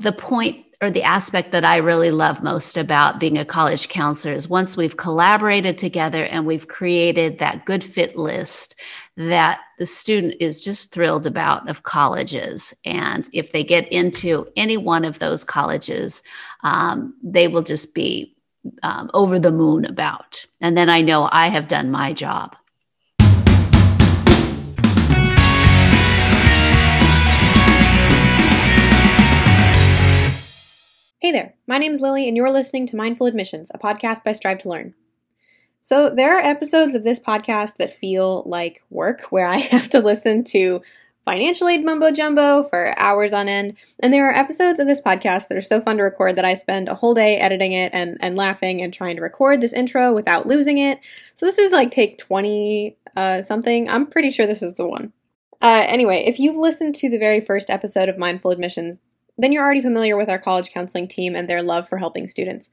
the point or the aspect that I really love most about being a college counselor is once we've collaborated together and we've created that good fit list that the student is just thrilled about of colleges. And if they get into any one of those colleges, um, they will just be um, over the moon about. And then I know I have done my job. Hey there, my name is Lily, and you're listening to Mindful Admissions, a podcast by Strive to Learn. So, there are episodes of this podcast that feel like work, where I have to listen to financial aid mumbo jumbo for hours on end. And there are episodes of this podcast that are so fun to record that I spend a whole day editing it and, and laughing and trying to record this intro without losing it. So, this is like take 20 uh, something. I'm pretty sure this is the one. Uh, anyway, if you've listened to the very first episode of Mindful Admissions, then you're already familiar with our college counseling team and their love for helping students.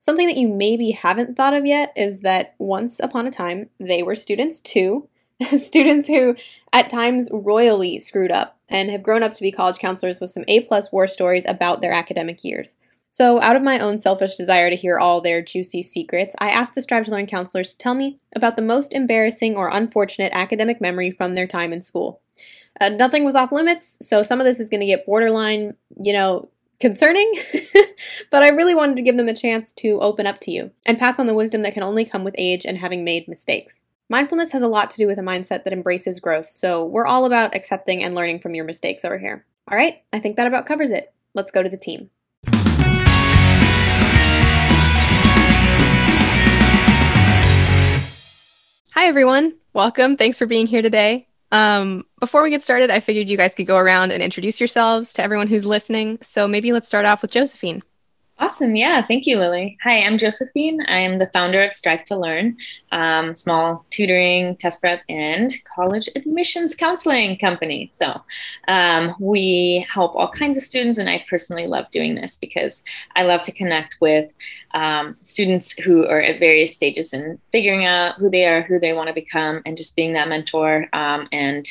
Something that you maybe haven't thought of yet is that once upon a time, they were students too. students who at times royally screwed up and have grown up to be college counselors with some A plus war stories about their academic years. So, out of my own selfish desire to hear all their juicy secrets, I asked the Strive to Learn counselors to tell me about the most embarrassing or unfortunate academic memory from their time in school. Uh, nothing was off limits, so some of this is going to get borderline, you know, concerning, but I really wanted to give them a chance to open up to you and pass on the wisdom that can only come with age and having made mistakes. Mindfulness has a lot to do with a mindset that embraces growth, so we're all about accepting and learning from your mistakes over here. All right, I think that about covers it. Let's go to the team. Hi, everyone. Welcome. Thanks for being here today. Um, before we get started, I figured you guys could go around and introduce yourselves to everyone who's listening. So maybe let's start off with Josephine. Awesome. Yeah. Thank you, Lily. Hi, I'm Josephine. I am the founder of Strive to Learn, um, small tutoring, test prep, and college admissions counseling company. So um, we help all kinds of students, and I personally love doing this because I love to connect with um, students who are at various stages in figuring out who they are, who they want to become, and just being that mentor um, and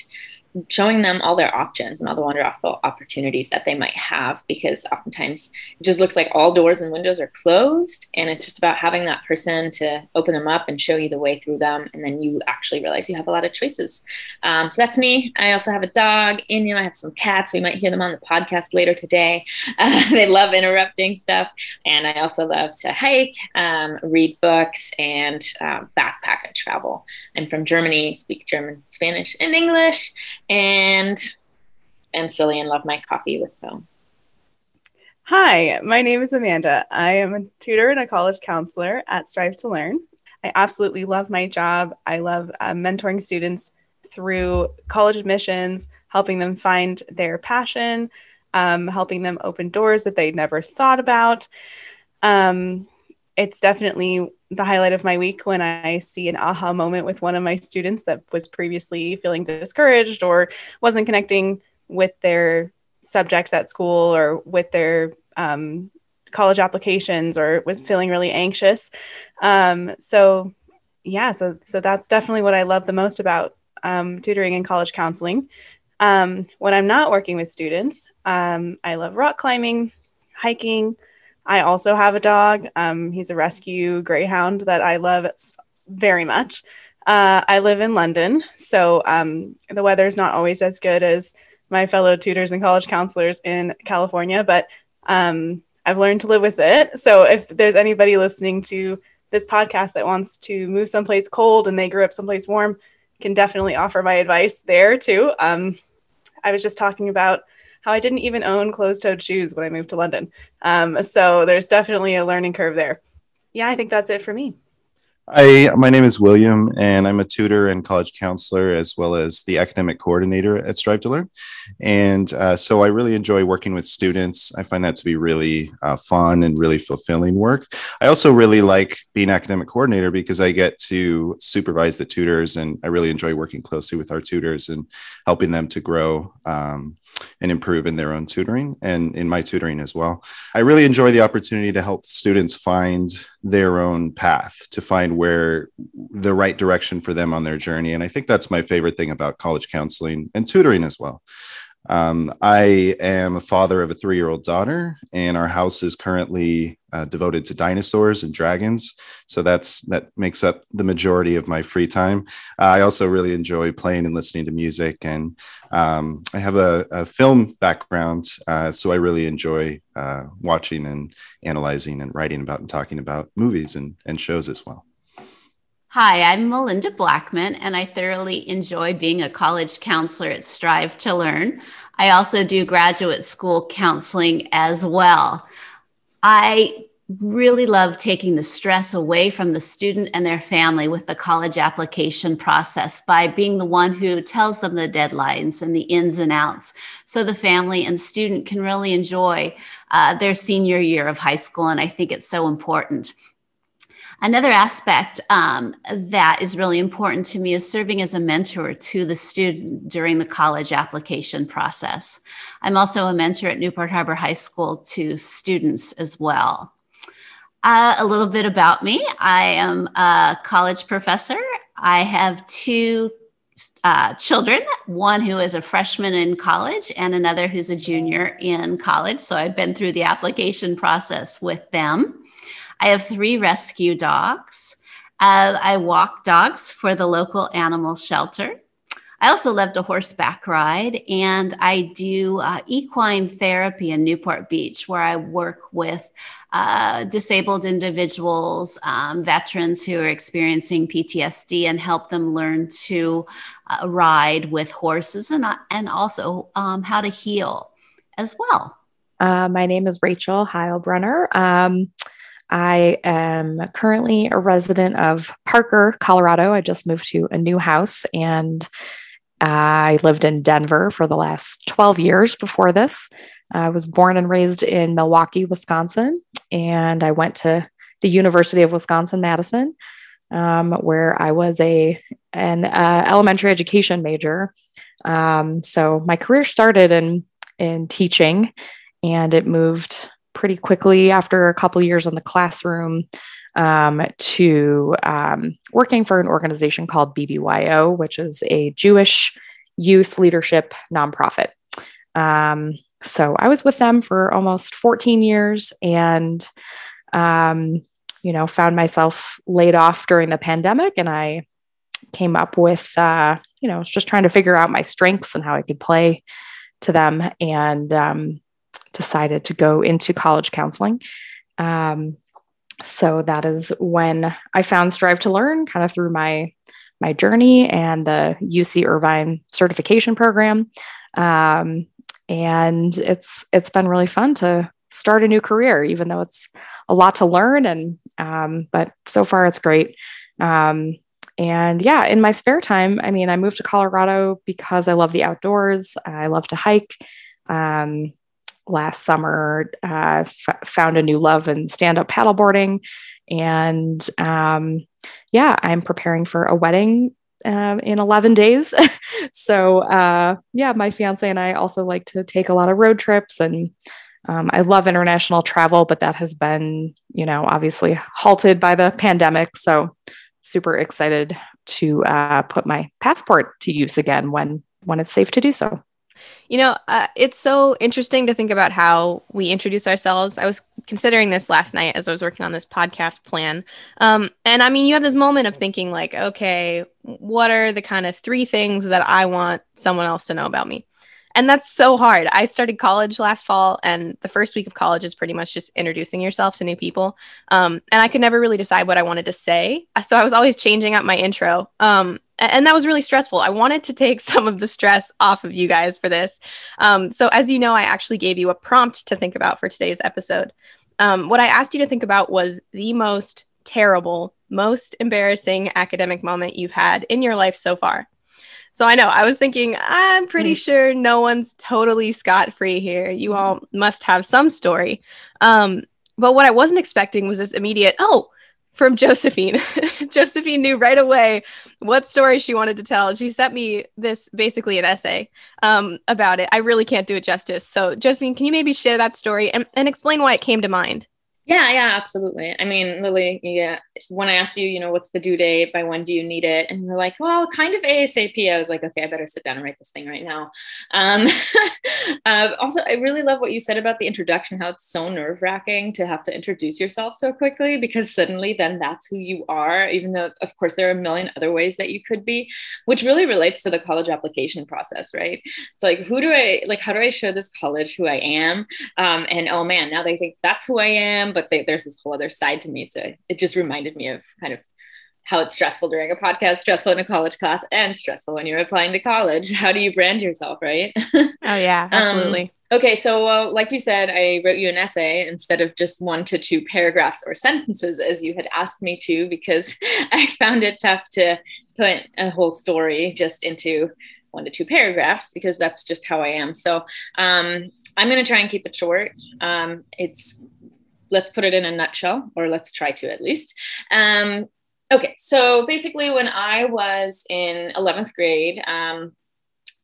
showing them all their options and all the wonderful opportunities that they might have because oftentimes it just looks like all doors and windows are closed and it's just about having that person to open them up and show you the way through them and then you actually realize you have a lot of choices. Um, so that's me. I also have a dog in you i have some cats. We might hear them on the podcast later today. Uh, they love interrupting stuff and i also love to hike um, read books and uh, backpack. And travel. I'm from germany speak german spanish and english and I'm silly and love my coffee with foam. Hi, my name is Amanda. I am a tutor and a college counselor at Strive to Learn. I absolutely love my job. I love uh, mentoring students through college admissions, helping them find their passion, um, helping them open doors that they never thought about. Um, it's definitely the highlight of my week when I see an aha moment with one of my students that was previously feeling discouraged or wasn't connecting with their subjects at school or with their um, college applications or was feeling really anxious. Um, so, yeah, so so that's definitely what I love the most about um, tutoring and college counseling. Um, when I'm not working with students, um, I love rock climbing, hiking. I also have a dog. Um, he's a rescue greyhound that I love very much. Uh, I live in London, so um, the weather is not always as good as my fellow tutors and college counselors in California, but um, I've learned to live with it. So if there's anybody listening to this podcast that wants to move someplace cold and they grew up someplace warm, can definitely offer my advice there too. Um, I was just talking about how I didn't even own closed toed shoes when I moved to London. Um, so there's definitely a learning curve there. Yeah, I think that's it for me. Hi, my name is William, and I'm a tutor and college counselor as well as the academic coordinator at Strive to Learn. And uh, so I really enjoy working with students. I find that to be really uh, fun and really fulfilling work. I also really like being academic coordinator because I get to supervise the tutors, and I really enjoy working closely with our tutors and helping them to grow. Um, and improve in their own tutoring and in my tutoring as well. I really enjoy the opportunity to help students find their own path, to find where the right direction for them on their journey. And I think that's my favorite thing about college counseling and tutoring as well. Um, I am a father of a three year old daughter, and our house is currently uh, devoted to dinosaurs and dragons. So that's that makes up the majority of my free time. Uh, I also really enjoy playing and listening to music, and um, I have a, a film background, uh, so I really enjoy uh, watching and analyzing and writing about and talking about movies and, and shows as well. Hi, I'm Melinda Blackman, and I thoroughly enjoy being a college counselor at Strive to Learn. I also do graduate school counseling as well. I really love taking the stress away from the student and their family with the college application process by being the one who tells them the deadlines and the ins and outs so the family and student can really enjoy uh, their senior year of high school. And I think it's so important. Another aspect um, that is really important to me is serving as a mentor to the student during the college application process. I'm also a mentor at Newport Harbor High School to students as well. Uh, a little bit about me I am a college professor. I have two uh, children, one who is a freshman in college and another who's a junior in college. So I've been through the application process with them. I have three rescue dogs. Uh, I walk dogs for the local animal shelter. I also love to horseback ride, and I do uh, equine therapy in Newport Beach, where I work with uh, disabled individuals, um, veterans who are experiencing PTSD, and help them learn to uh, ride with horses and, and also um, how to heal as well. Uh, my name is Rachel Heilbrunner. Um, I am currently a resident of Parker, Colorado. I just moved to a new house and I lived in Denver for the last 12 years before this. I was born and raised in Milwaukee, Wisconsin, and I went to the University of Wisconsin Madison, um, where I was a an uh, elementary education major. Um, so my career started in in teaching, and it moved pretty quickly after a couple years in the classroom um, to um, working for an organization called BBYO, which is a Jewish youth leadership nonprofit. Um, so I was with them for almost 14 years and, um, you know, found myself laid off during the pandemic. And I came up with, uh, you know, just trying to figure out my strengths and how I could play to them. And, um, decided to go into college counseling. Um, so that is when I found Strive to Learn, kind of through my my journey and the UC Irvine certification program. Um, and it's it's been really fun to start a new career, even though it's a lot to learn. And um, but so far it's great. Um, and yeah, in my spare time, I mean, I moved to Colorado because I love the outdoors. I love to hike. Um, last summer uh, f- found a new love in stand-up paddleboarding. And um, yeah i'm preparing for a wedding uh, in 11 days. So uh, yeah my fiance and i also like to take a lot of road trips and um, i love international travel but that has been you know obviously halted by the pandemic. So super excited to uh, put my passport to use again when when it's safe to do so you know, uh, it's so interesting to think about how we introduce ourselves. I was considering this last night as I was working on this podcast plan. Um, and I mean, you have this moment of thinking, like, okay, what are the kind of three things that I want someone else to know about me? And that's so hard. I started college last fall, and the first week of college is pretty much just introducing yourself to new people. Um, and I could never really decide what I wanted to say. So I was always changing up my intro. Um, and that was really stressful. I wanted to take some of the stress off of you guys for this. Um, so, as you know, I actually gave you a prompt to think about for today's episode. Um, what I asked you to think about was the most terrible, most embarrassing academic moment you've had in your life so far. So I know I was thinking, I'm pretty mm. sure no one's totally scot free here. You all must have some story. Um, but what I wasn't expecting was this immediate, oh, from Josephine. Josephine knew right away what story she wanted to tell. She sent me this basically an essay um, about it. I really can't do it justice. So, Josephine, can you maybe share that story and, and explain why it came to mind? Yeah, yeah, absolutely. I mean, Lily, yeah, when I asked you, you know, what's the due date? By when do you need it? And you're like, well, kind of ASAP. I was like, okay, I better sit down and write this thing right now. Um, uh, also, I really love what you said about the introduction, how it's so nerve wracking to have to introduce yourself so quickly because suddenly then that's who you are, even though, of course, there are a million other ways that you could be, which really relates to the college application process, right? It's like, who do I, like, how do I show this college who I am? Um, and oh man, now they think that's who I am but they, there's this whole other side to me. So it just reminded me of kind of how it's stressful during a podcast, stressful in a college class, and stressful when you're applying to college. How do you brand yourself, right? oh yeah, um, absolutely. um, okay, so uh, like you said, I wrote you an essay instead of just one to two paragraphs or sentences as you had asked me to, because I found it tough to put a whole story just into one to two paragraphs because that's just how I am. So um, I'm going to try and keep it short. Um, it's let's put it in a nutshell, or let's try to at least. Um, okay, so basically, when I was in 11th grade, um,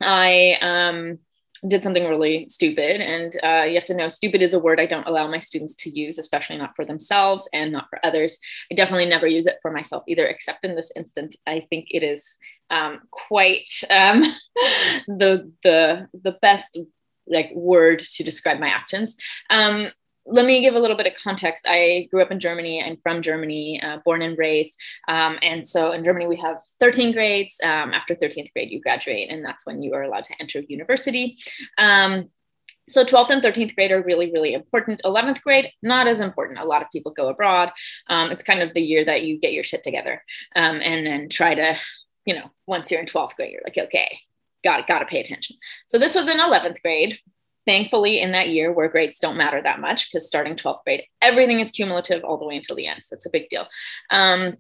I um, did something really stupid. And uh, you have to know stupid is a word I don't allow my students to use, especially not for themselves and not for others. I definitely never use it for myself either, except in this instance. I think it is um, quite um, the, the, the best like word to describe my actions. Um, let me give a little bit of context. I grew up in Germany. I'm from Germany, uh, born and raised. Um, and so in Germany, we have 13 grades. Um, after 13th grade, you graduate, and that's when you are allowed to enter university. Um, so 12th and 13th grade are really, really important. 11th grade, not as important. A lot of people go abroad. Um, it's kind of the year that you get your shit together um, and then try to, you know, once you're in 12th grade, you're like, okay, got, got to pay attention. So this was in 11th grade thankfully in that year where grades don't matter that much because starting 12th grade everything is cumulative all the way until the end so it's a big deal. Um,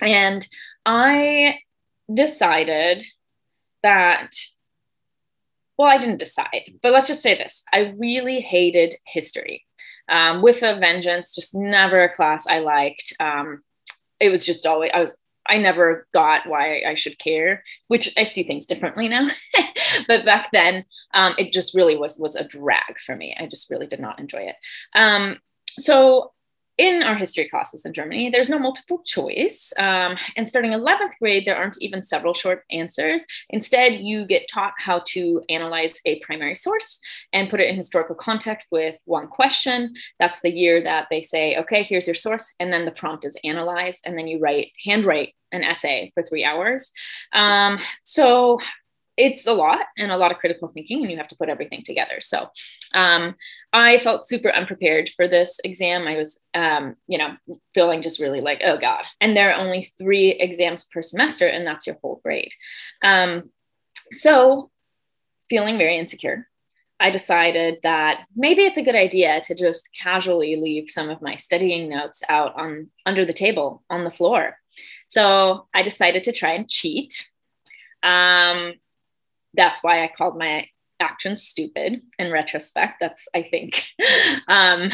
and i decided that well i didn't decide but let's just say this. I really hated history. Um, with a vengeance just never a class i liked. Um, it was just always i was I never got why I should care, which I see things differently now. but back then, um, it just really was was a drag for me. I just really did not enjoy it. Um, so in our history classes in Germany, there's no multiple choice. Um, and starting 11th grade, there aren't even several short answers. Instead, you get taught how to analyze a primary source and put it in historical context with one question. That's the year that they say, okay, here's your source. And then the prompt is analyze. And then you write, handwrite an essay for three hours. Um, so it's a lot and a lot of critical thinking and you have to put everything together. So um, i felt super unprepared for this exam. I was um, you know feeling just really like oh god. And there are only three exams per semester and that's your whole grade. Um, so feeling very insecure i decided that maybe it's a good idea to just casually leave some of my studying notes out on under the table on the floor. So i decided to try and cheat. Um, that's why I called my actions stupid in retrospect. That's, I think, um,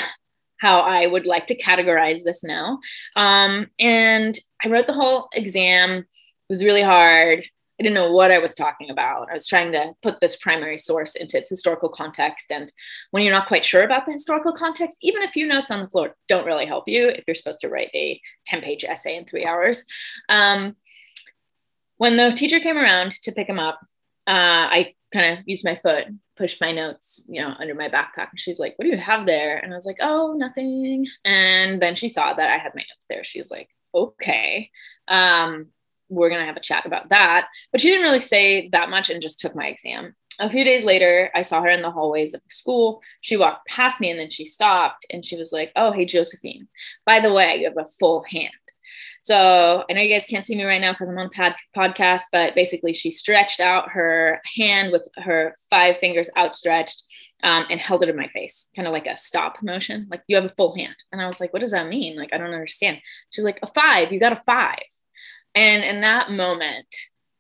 how I would like to categorize this now. Um, and I wrote the whole exam. It was really hard. I didn't know what I was talking about. I was trying to put this primary source into its historical context. And when you're not quite sure about the historical context, even a few notes on the floor don't really help you if you're supposed to write a 10 page essay in three hours. Um, when the teacher came around to pick him up, uh, I kind of used my foot, pushed my notes, you know, under my backpack. And she's like, What do you have there? And I was like, Oh, nothing. And then she saw that I had my notes there. She was like, Okay. Um, we're going to have a chat about that. But she didn't really say that much and just took my exam. A few days later, I saw her in the hallways of the school. She walked past me and then she stopped and she was like, Oh, hey, Josephine, by the way, you have a full hand. So I know you guys can't see me right now because I'm on pad- podcast, but basically she stretched out her hand with her five fingers outstretched um, and held it in my face, kind of like a stop motion, like you have a full hand. And I was like, what does that mean? Like, I don't understand. She's like, a five, you got a five. And in that moment,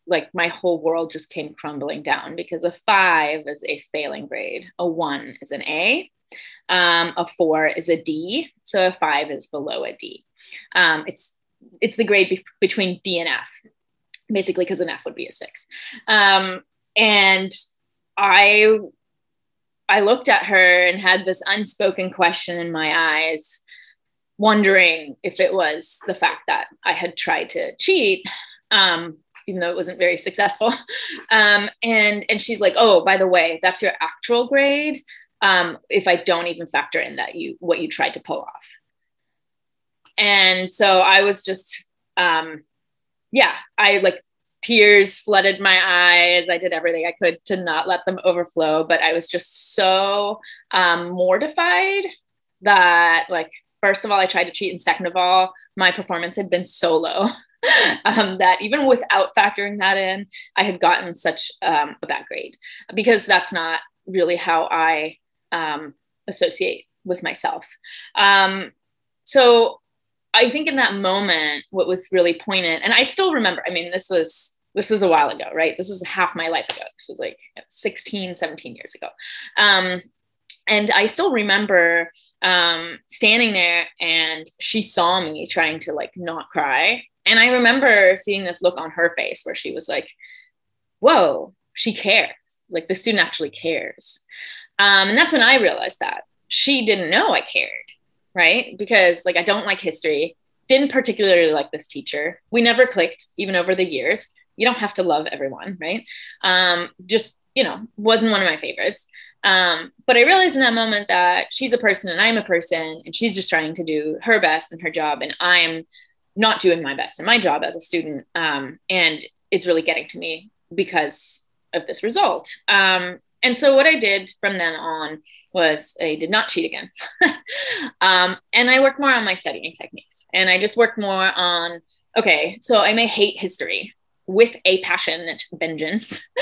like my whole world just came crumbling down because a five is a failing grade, a one is an A, um, a four is a D, so a five is below a D. Um, it's it's the grade be- between D and F, basically because an F would be a six. Um, and I I looked at her and had this unspoken question in my eyes. wondering if it was the fact that I had tried to cheat, um, even though it wasn't very successful. Um, and and she's like, "Oh, by the way, that's your actual grade. Um, if I don't even factor in that you what you tried to pull off." And so I was just, um, yeah, I like tears flooded my eyes. I did everything I could to not let them overflow, but I was just so um, mortified that like first of all, I tried to cheat, and second of all, my performance had been so low um, that even without factoring that in, I had gotten such um, a bad grade because that's not really how I um, associate with myself. Um, so I think in that moment, what was really poignant, and I still remember, I mean, this was this is a while ago, right? This is half my life ago. This was like 16, 17 years ago. Um, and I still remember um, standing there and she saw me trying to like not cry. And I remember seeing this look on her face where she was like, whoa, she cares. Like the student actually cares. Um, and that's when I realized that she didn't know I cared, right? Because like I don't like history, didn't particularly like this teacher. We never clicked, even over the years. You don't have to love everyone, right? Um, just, you know, wasn't one of my favorites. Um, but I realized in that moment that she's a person and I'm a person, and she's just trying to do her best in her job, and I'm not doing my best in my job as a student. Um, and it's really getting to me because of this result. Um, and so what I did from then on was I did not cheat again. um, and I worked more on my studying techniques. And I just worked more on, okay, so I may hate history with a passionate vengeance,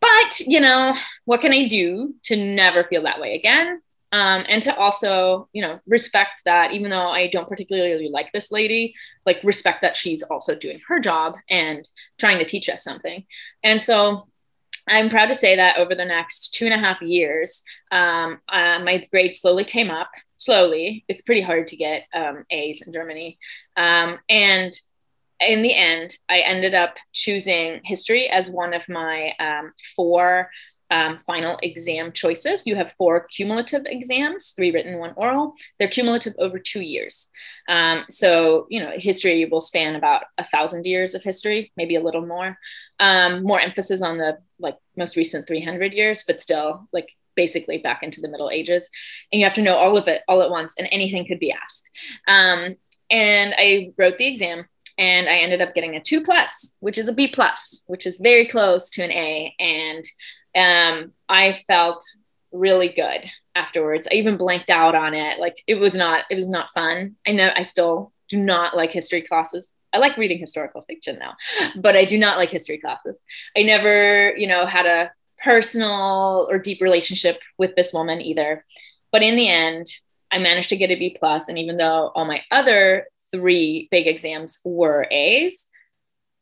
but you know what can i do to never feel that way again um, and to also you know respect that even though i don't particularly like this lady like respect that she's also doing her job and trying to teach us something and so i'm proud to say that over the next two and a half years um, uh, my grades slowly came up slowly. It's pretty hard to get um, a's in germany. Um, and in the end, I ended up choosing history as one of my um, four um, final exam choices. You have four cumulative exams, three written, one oral. They're cumulative over two years. Um, so, you know, history will span about a thousand years of history, maybe a little more. Um, more emphasis on the like most recent 300 years, but still like basically back into the Middle Ages. And you have to know all of it all at once, and anything could be asked. Um, and I wrote the exam and I ended up getting a two plus, which is a B plus, which is very close to an A. And um, I felt really good afterwards. I even blanked out on it. Like it was not, it was not fun. I know I still do not like history classes. I like reading historical fiction now, but I do not like history classes. I never, you know, had a personal or deep relationship with this woman either. But in the end, I managed to get a B plus, and even though all my other three big exams were A's.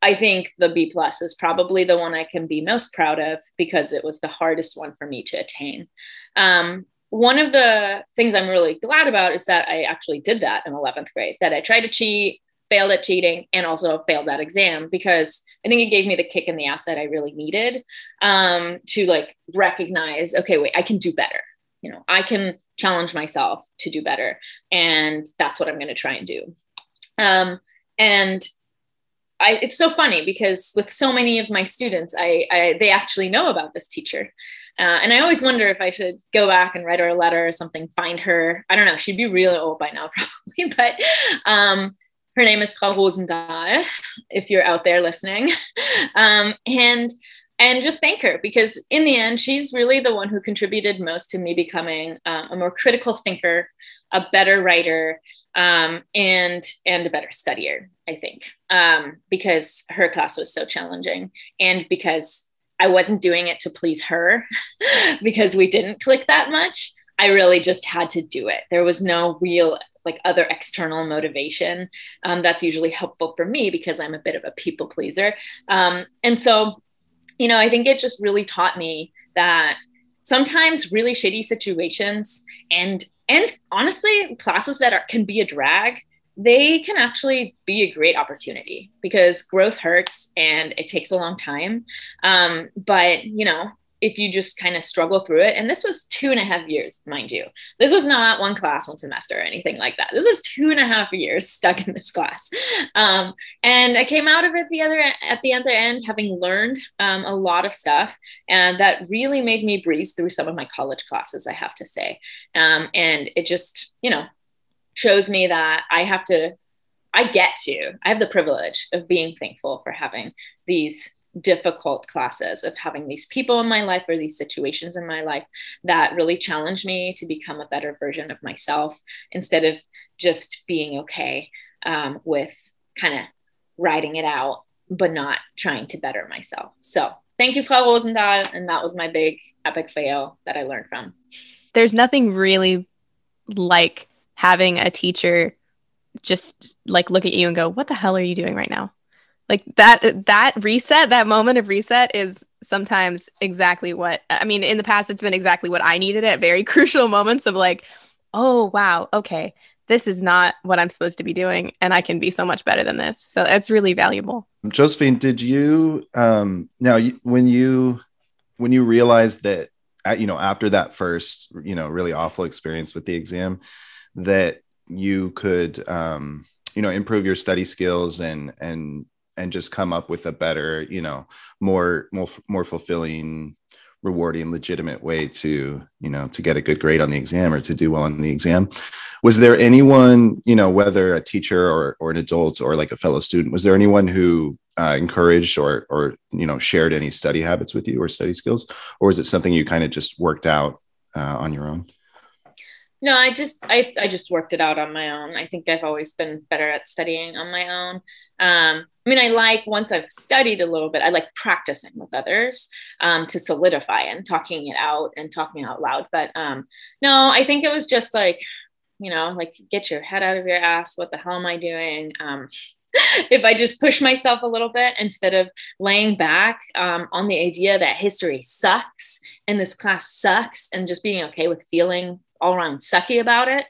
I think the B plus is probably the one I can be most proud of because it was the hardest one for me to attain. Um, one of the things I'm really glad about is that I actually did that in 11th grade, that I tried to cheat, failed at cheating, and also failed that exam because I think it gave me the kick in the ass that I really needed um, to like recognize, okay, wait, I can do better. You know, I can challenge myself to do better. And that's what I'm going to try and do. Um, and I, it's so funny because with so many of my students, I, I they actually know about this teacher. Uh, and I always wonder if I should go back and write her a letter or something, find her. I don't know. She'd be really old by now, probably. But um, her name is Frau Rosendahl, if you're out there listening. Um, and and just thank her because in the end, she's really the one who contributed most to me becoming uh, a more critical thinker, a better writer, um, and and a better studier, I think, um, because her class was so challenging, and because I wasn't doing it to please her, because we didn't click that much. I really just had to do it. There was no real like other external motivation. Um, that's usually helpful for me because I'm a bit of a people pleaser, um, and so you know I think it just really taught me that sometimes really shitty situations and and honestly classes that are, can be a drag they can actually be a great opportunity because growth hurts and it takes a long time. Um, but you know if you just kind of struggle through it. And this was two and a half years, mind you. This was not one class, one semester, or anything like that. This was two and a half years stuck in this class. Um, and I came out of it the other at the other end, having learned um, a lot of stuff, and that really made me breeze through some of my college classes. I have to say, um, and it just you know shows me that I have to. I get to. I have the privilege of being thankful for having these difficult classes of having these people in my life or these situations in my life that really challenge me to become a better version of myself instead of just being okay um, with kind of writing it out but not trying to better myself. So thank you frau rosendahl and that was my big epic fail that i learned from. There's nothing really like having a teacher just like look at you and go what the hell are you doing right now like that that reset that moment of reset is sometimes exactly what i mean in the past it's been exactly what i needed at very crucial moments of like oh wow okay this is not what i'm supposed to be doing and i can be so much better than this. So that's really valuable. Josephine did you um now when you when you realized that uh, you know after that first you know really awful experience with the exam that you could um you know improve your study skills and and and just come up with a better you know more more more fulfilling rewarding legitimate way to you know to get a good grade on the exam or to do well on the exam. Was there anyone you know whether a teacher or, or an adult or like a fellow student was there anyone who uh, encouraged or or you know shared any study habits with you or study skills? Or was it something you kind of just worked out uh, on your own? No i just I, I just worked it out on my own. I think i've always been better at studying on my own. Um, I mean, I like once I've studied a little bit, I like practicing with others um, to solidify and talking it out and talking out loud. But um, no, I think it was just like, you know, like get your head out of your ass. What the hell am I doing? Um, if I just push myself a little bit instead of laying back um, on the idea that history sucks and this class sucks and just being okay with feeling all around sucky about it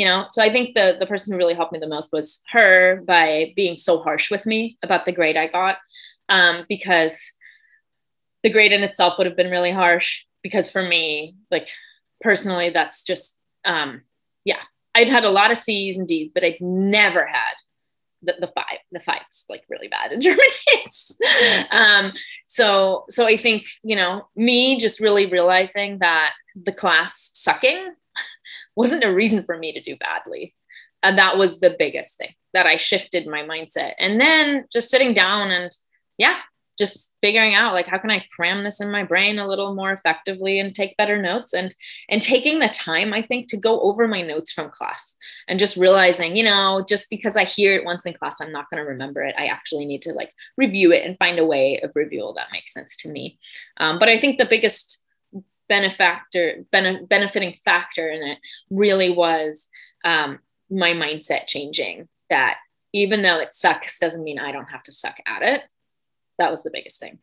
you know? So i think the the person who really helped me the most was her by being so harsh with me about the grade i got um, because the grade in itself would have been really harsh because for me like personally that's just um, yeah. I'd had a lot of c's and d's but i'd never had the, the five the five's like really bad in german um, so so i think you know me just really realizing that the class sucking wasn't a reason for me to do badly. And that was the biggest thing that I shifted my mindset. And then just sitting down and yeah, just figuring out like how can I cram this in my brain a little more effectively and take better notes and and taking the time I think to go over my notes from class and just realizing, you know, just because I hear it once in class, I'm not going to remember it. I actually need to like review it and find a way of review that makes sense to me. Um, but I think the biggest benefactor bene- benefiting factor in it really was um, my mindset changing that even though it sucks doesn't mean i don't have to suck at it that was the biggest thing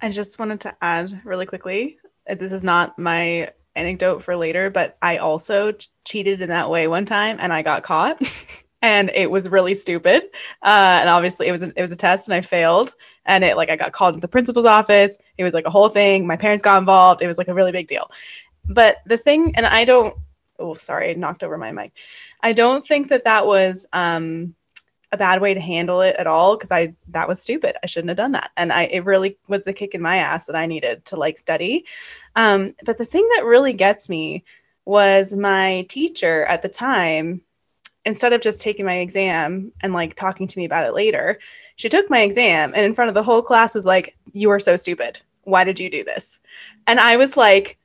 i just wanted to add really quickly this is not my anecdote for later but i also ch- cheated in that way one time and i got caught and it was really stupid. Uh, and obviously, it was a, it was a test, and I failed. And it like I got called to the principal's office. It was like a whole thing. My parents got involved. It was like a really big deal. But the thing, and I don't. Oh, sorry, I knocked over my mic. I don't think that that was um, a bad way to handle it at all because I that was stupid. I shouldn't have done that, and I it really was the kick in my ass that I needed to like study. Um, but the thing that really gets me was my teacher at the time instead of just taking my exam and like talking to me about it later, she took my exam and in front of the whole class was like, You are so stupid. Why did you do this? And I was like,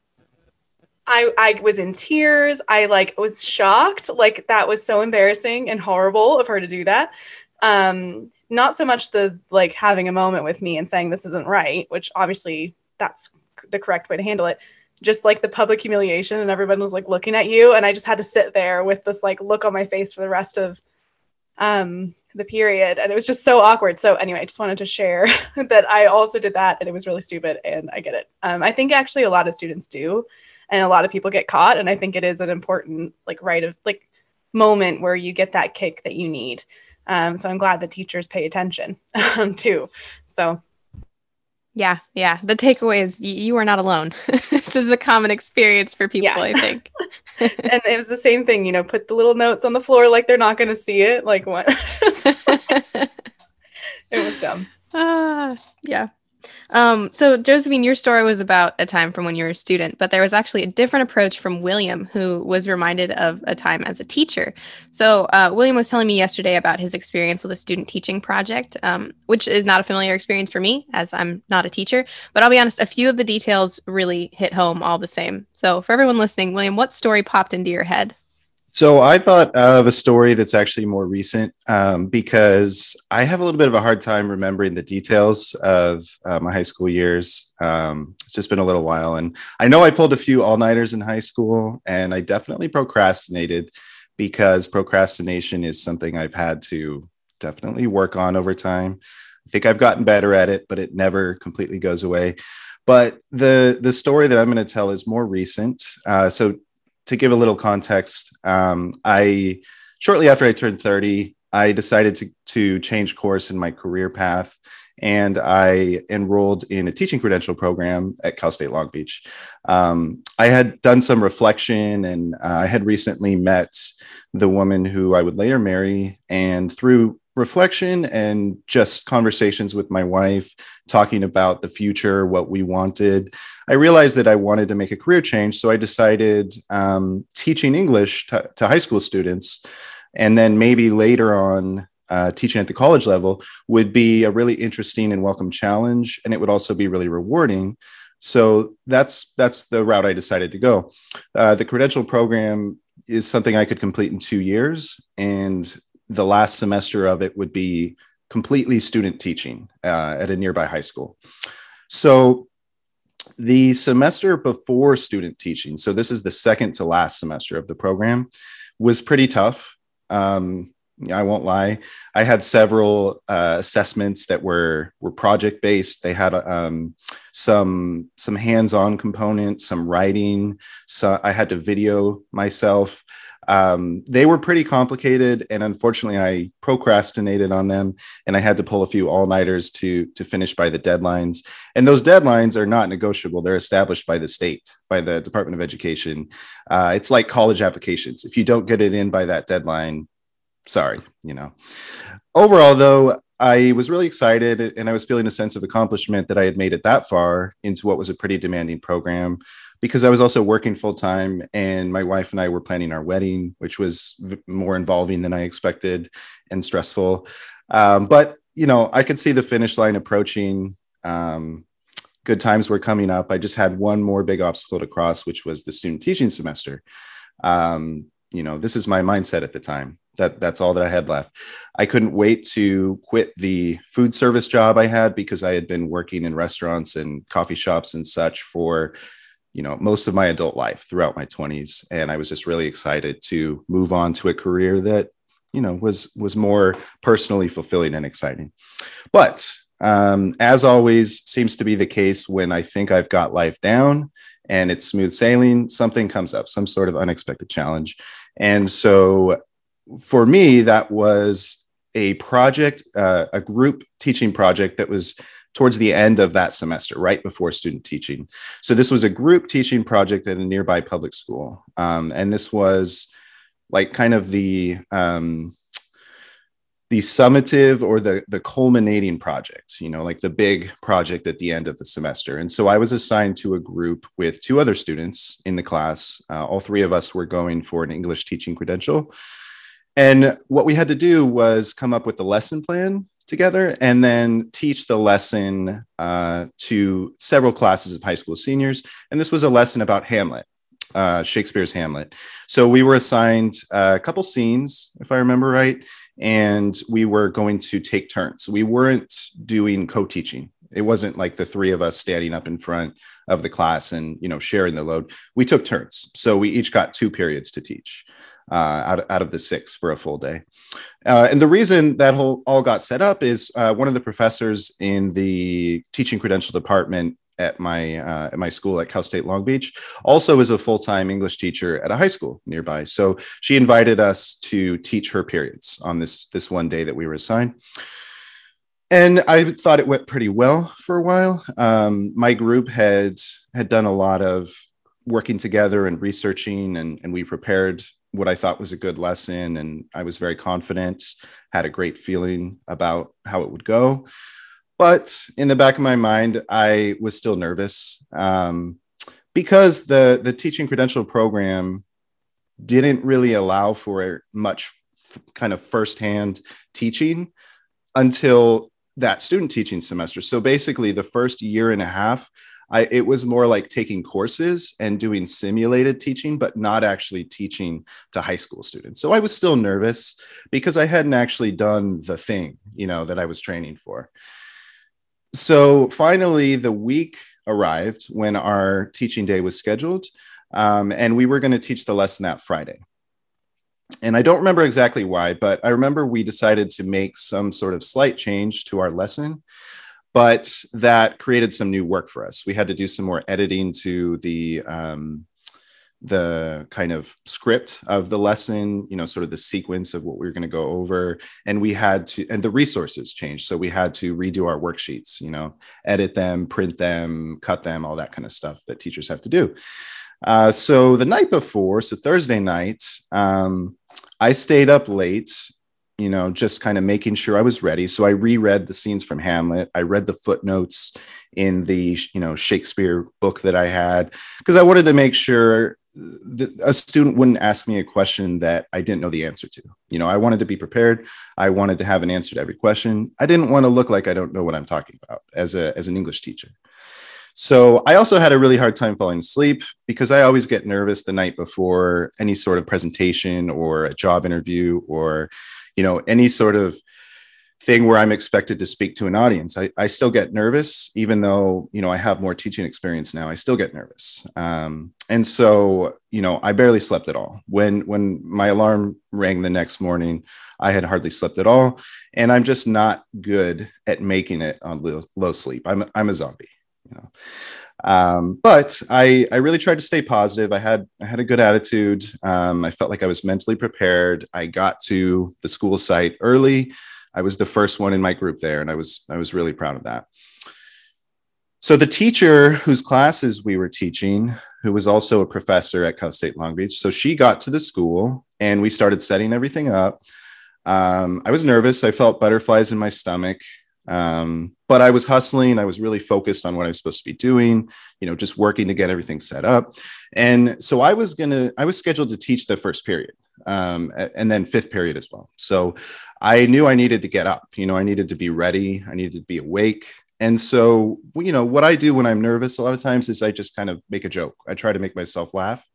I, I was in tears. I like was shocked. Like that was so embarrassing and horrible of her to do that. Um, not so much the like having a moment with me and saying this isn't right, which obviously that's the correct way to handle it just like the public humiliation and everyone was like looking at you and i just had to sit there with this like look on my face for the rest of um the period and it was just so awkward. So anyway i just wanted to share that i also did that and it was really stupid and i get it. Um, i think actually a lot of students do and a lot of people get caught and i think it is an important like right of like moment where you get that kick that you need. Um, so i'm glad the teachers pay attention um, too. So Yeah, yeah. The takeaway is y- you are not alone. this is a common experience for people, yeah. I think. and it was the same thing, you know, put the little notes on the floor like they're not going to see it. Like what? it was dumb. Uh, yeah. Um, so, Josephine, your story was about a time from when you were a student, but there was actually a different approach from William, who was reminded of a time as a teacher. So, uh, William was telling me yesterday about his experience with a student teaching project, um, which is not a familiar experience for me, as I'm not a teacher. But I'll be honest, a few of the details really hit home all the same. So, for everyone listening, William, what story popped into your head? So I thought of a story that's actually more recent um, because I have a little bit of a hard time remembering the details of uh, my high school years. Um, it's just been a little while, and I know I pulled a few all nighters in high school, and I definitely procrastinated because procrastination is something I've had to definitely work on over time. I think I've gotten better at it, but it never completely goes away. But the the story that I'm going to tell is more recent. Uh, so to give a little context, um, I shortly after I turned 30, I decided to, to change course in my career path and I enrolled in a teaching credential program at Cal State Long Beach. Um, I had done some reflection and uh, I had recently met the woman who I would later marry. And through reflection and just conversations with my wife, talking about the future, what we wanted, I realized that I wanted to make a career change. So I decided um, teaching English to, to, high school students, and then maybe later on. Uh, teaching at the college level would be a really interesting and welcome challenge, and it would also be really rewarding. So that's that's the route I decided to go. Uh, the credential program is something I could complete in two years, and the last semester of it would be completely student teaching uh, at a nearby high school. So the semester before student teaching, so this is the second to last semester of the program, was pretty tough. Um, I won't lie. I had several uh, assessments that were were project based. They had um, some some hands on components, some writing. So I had to video myself. Um, they were pretty complicated, and unfortunately, I procrastinated on them, and I had to pull a few all nighters to to finish by the deadlines. And those deadlines are not negotiable; they're established by the state, by the Department of Education. Uh, it's like college applications. If you don't get it in by that deadline, sorry, you know. Overall, though, I was really excited and I was feeling a sense of accomplishment that I had made it that far into what was a pretty demanding program because I was also working full time and my wife and I were planning our wedding, which was more involving than I expected and stressful. Um, but, you know, I could see the finish line approaching. Um, good times were coming up. I just had one more big obstacle to cross, which was the student teaching semester. Um, you know, this is my mindset at the time. That that's all that I had left. I couldn't wait to quit the food service job I had because I had been working in restaurants and coffee shops and such for you know most of my adult life throughout my 20s and i was just really excited to move on to a career that you know was was more personally fulfilling and exciting. But um, as always seems to be the case when i think i've got life down and it's smooth sailing something comes up some sort of unexpected challenge. And so for me that was a project uh, a group teaching project that was towards the end of that semester, right before student teaching. So this was a group teaching project at a nearby public school. Um, and this was like kind of the, um, the summative or the the culminating project you know like the big project at the end of the semester and so i was assigned to a group with two other students in the class uh, all three of us were going for an english teaching credential and what we had to do was come up with a lesson plan together and then teach the lesson uh, to several classes of high school seniors. And this was a lesson about Hamlet, uh, Shakespeare's Hamlet. So we were assigned a couple scenes, if I remember right, and we were going to take turns. We weren't doing co teaching. It wasn't like the three of us standing up in front of the class and you know sharing the load. We took turns, so we each got two periods to teach uh, out, out of the six for a full day. Uh, and the reason that whole, all got set up is uh, one of the professors in the teaching credential department at my uh, at my school at Cal State Long Beach also is a full time English teacher at a high school nearby. So she invited us to teach her periods on this this one day that we were assigned. and I thought it went pretty well for a while. Um, my group had had done a lot of working together and researching, and, and we prepared what I thought was a good lesson. And I was very confident, had a great feeling about how it would go. But in the back of my mind, I was still nervous um, because the the teaching credential program didn't really allow for much f- kind of firsthand teaching until that student teaching semester. So basically, the first year and a half, I, it was more like taking courses and doing simulated teaching, but not actually teaching to high school students. So I was still nervous because I hadn't actually done the thing, you know, that I was training for. So finally, the week arrived when our teaching day was scheduled, um, and we were going to teach the lesson that Friday and I don't remember exactly why, but I remember we decided to make some sort of slight change to our lesson, but that created some new work for us. We had to do some more editing to the um, the kind of script of the lesson, you know, sort of the sequence of what we were going to go over, and we had to, and the resources changed, so we had to redo our worksheets, you know, edit them, print them, cut them, all that kind of stuff that teachers have to do. Uh, so the night before, so Thursday night, um, I stayed up late, you know, just kind of making sure I was ready. So I reread the scenes from Hamlet. I read the footnotes in the, you know, Shakespeare book that I had because I wanted to make sure that a student wouldn't ask me a question that I didn't know the answer to. You know, I wanted to be prepared. I wanted to have an answer to every question. I didn't want to look like I don't know what I'm talking about as a as an English teacher. So I also had a really hard time falling asleep because I always get nervous the night before any sort of presentation or a job interview or, you know, any sort of thing where I'm expected to speak to an audience. I, I still get nervous, even though, you know, I have more teaching experience now, I still get nervous. Um, and so, you know, I barely slept at all. When, when my alarm rang the next morning, I had hardly slept at all. And I'm just not good at making it on low, low sleep. I'm, I'm a zombie you know. Um, but I, I really tried to stay positive. I had, I had a good attitude. Um, I felt like I was mentally prepared. I got to the school site early. I was the first one in my group there, and I was, I was really proud of that. So the teacher whose classes we were teaching, who was also a professor at Cal State Long Beach, so she got to the school and we started setting everything up. Um, I was nervous. I felt butterflies in my stomach. Um, but I was hustling. I was really focused on what I was supposed to be doing, you know, just working to get everything set up. And so I was going to, I was scheduled to teach the first period um, and then fifth period as well. So I knew I needed to get up, you know, I needed to be ready, I needed to be awake. And so, you know, what I do when I'm nervous a lot of times is I just kind of make a joke. I try to make myself laugh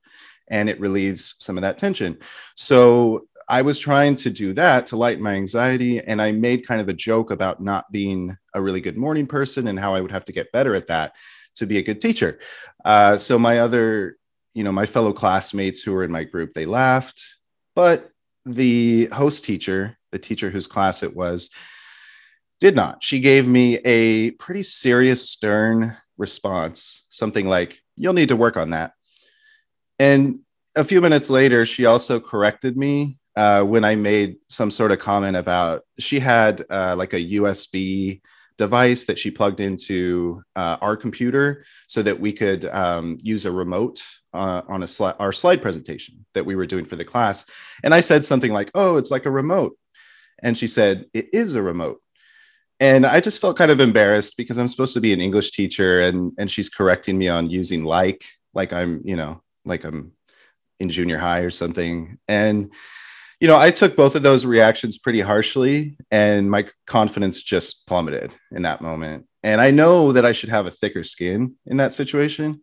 and it relieves some of that tension. So I was trying to do that to lighten my anxiety. And I made kind of a joke about not being a really good morning person and how I would have to get better at that to be a good teacher. Uh, so my other, you know, my fellow classmates who were in my group, they laughed. But the host teacher, the teacher whose class it was, did not. She gave me a pretty serious, stern response, something like, You'll need to work on that. And a few minutes later, she also corrected me uh, when I made some sort of comment about she had uh, like a USB device that she plugged into uh, our computer so that we could um, use a remote uh, on a sli- our slide presentation that we were doing for the class. And I said something like, "Oh, it's like a remote," and she said, "It is a remote." And I just felt kind of embarrassed because I'm supposed to be an English teacher, and and she's correcting me on using like like I'm you know like I'm in junior high or something, and you know, I took both of those reactions pretty harshly, and my confidence just plummeted in that moment. And I know that I should have a thicker skin in that situation.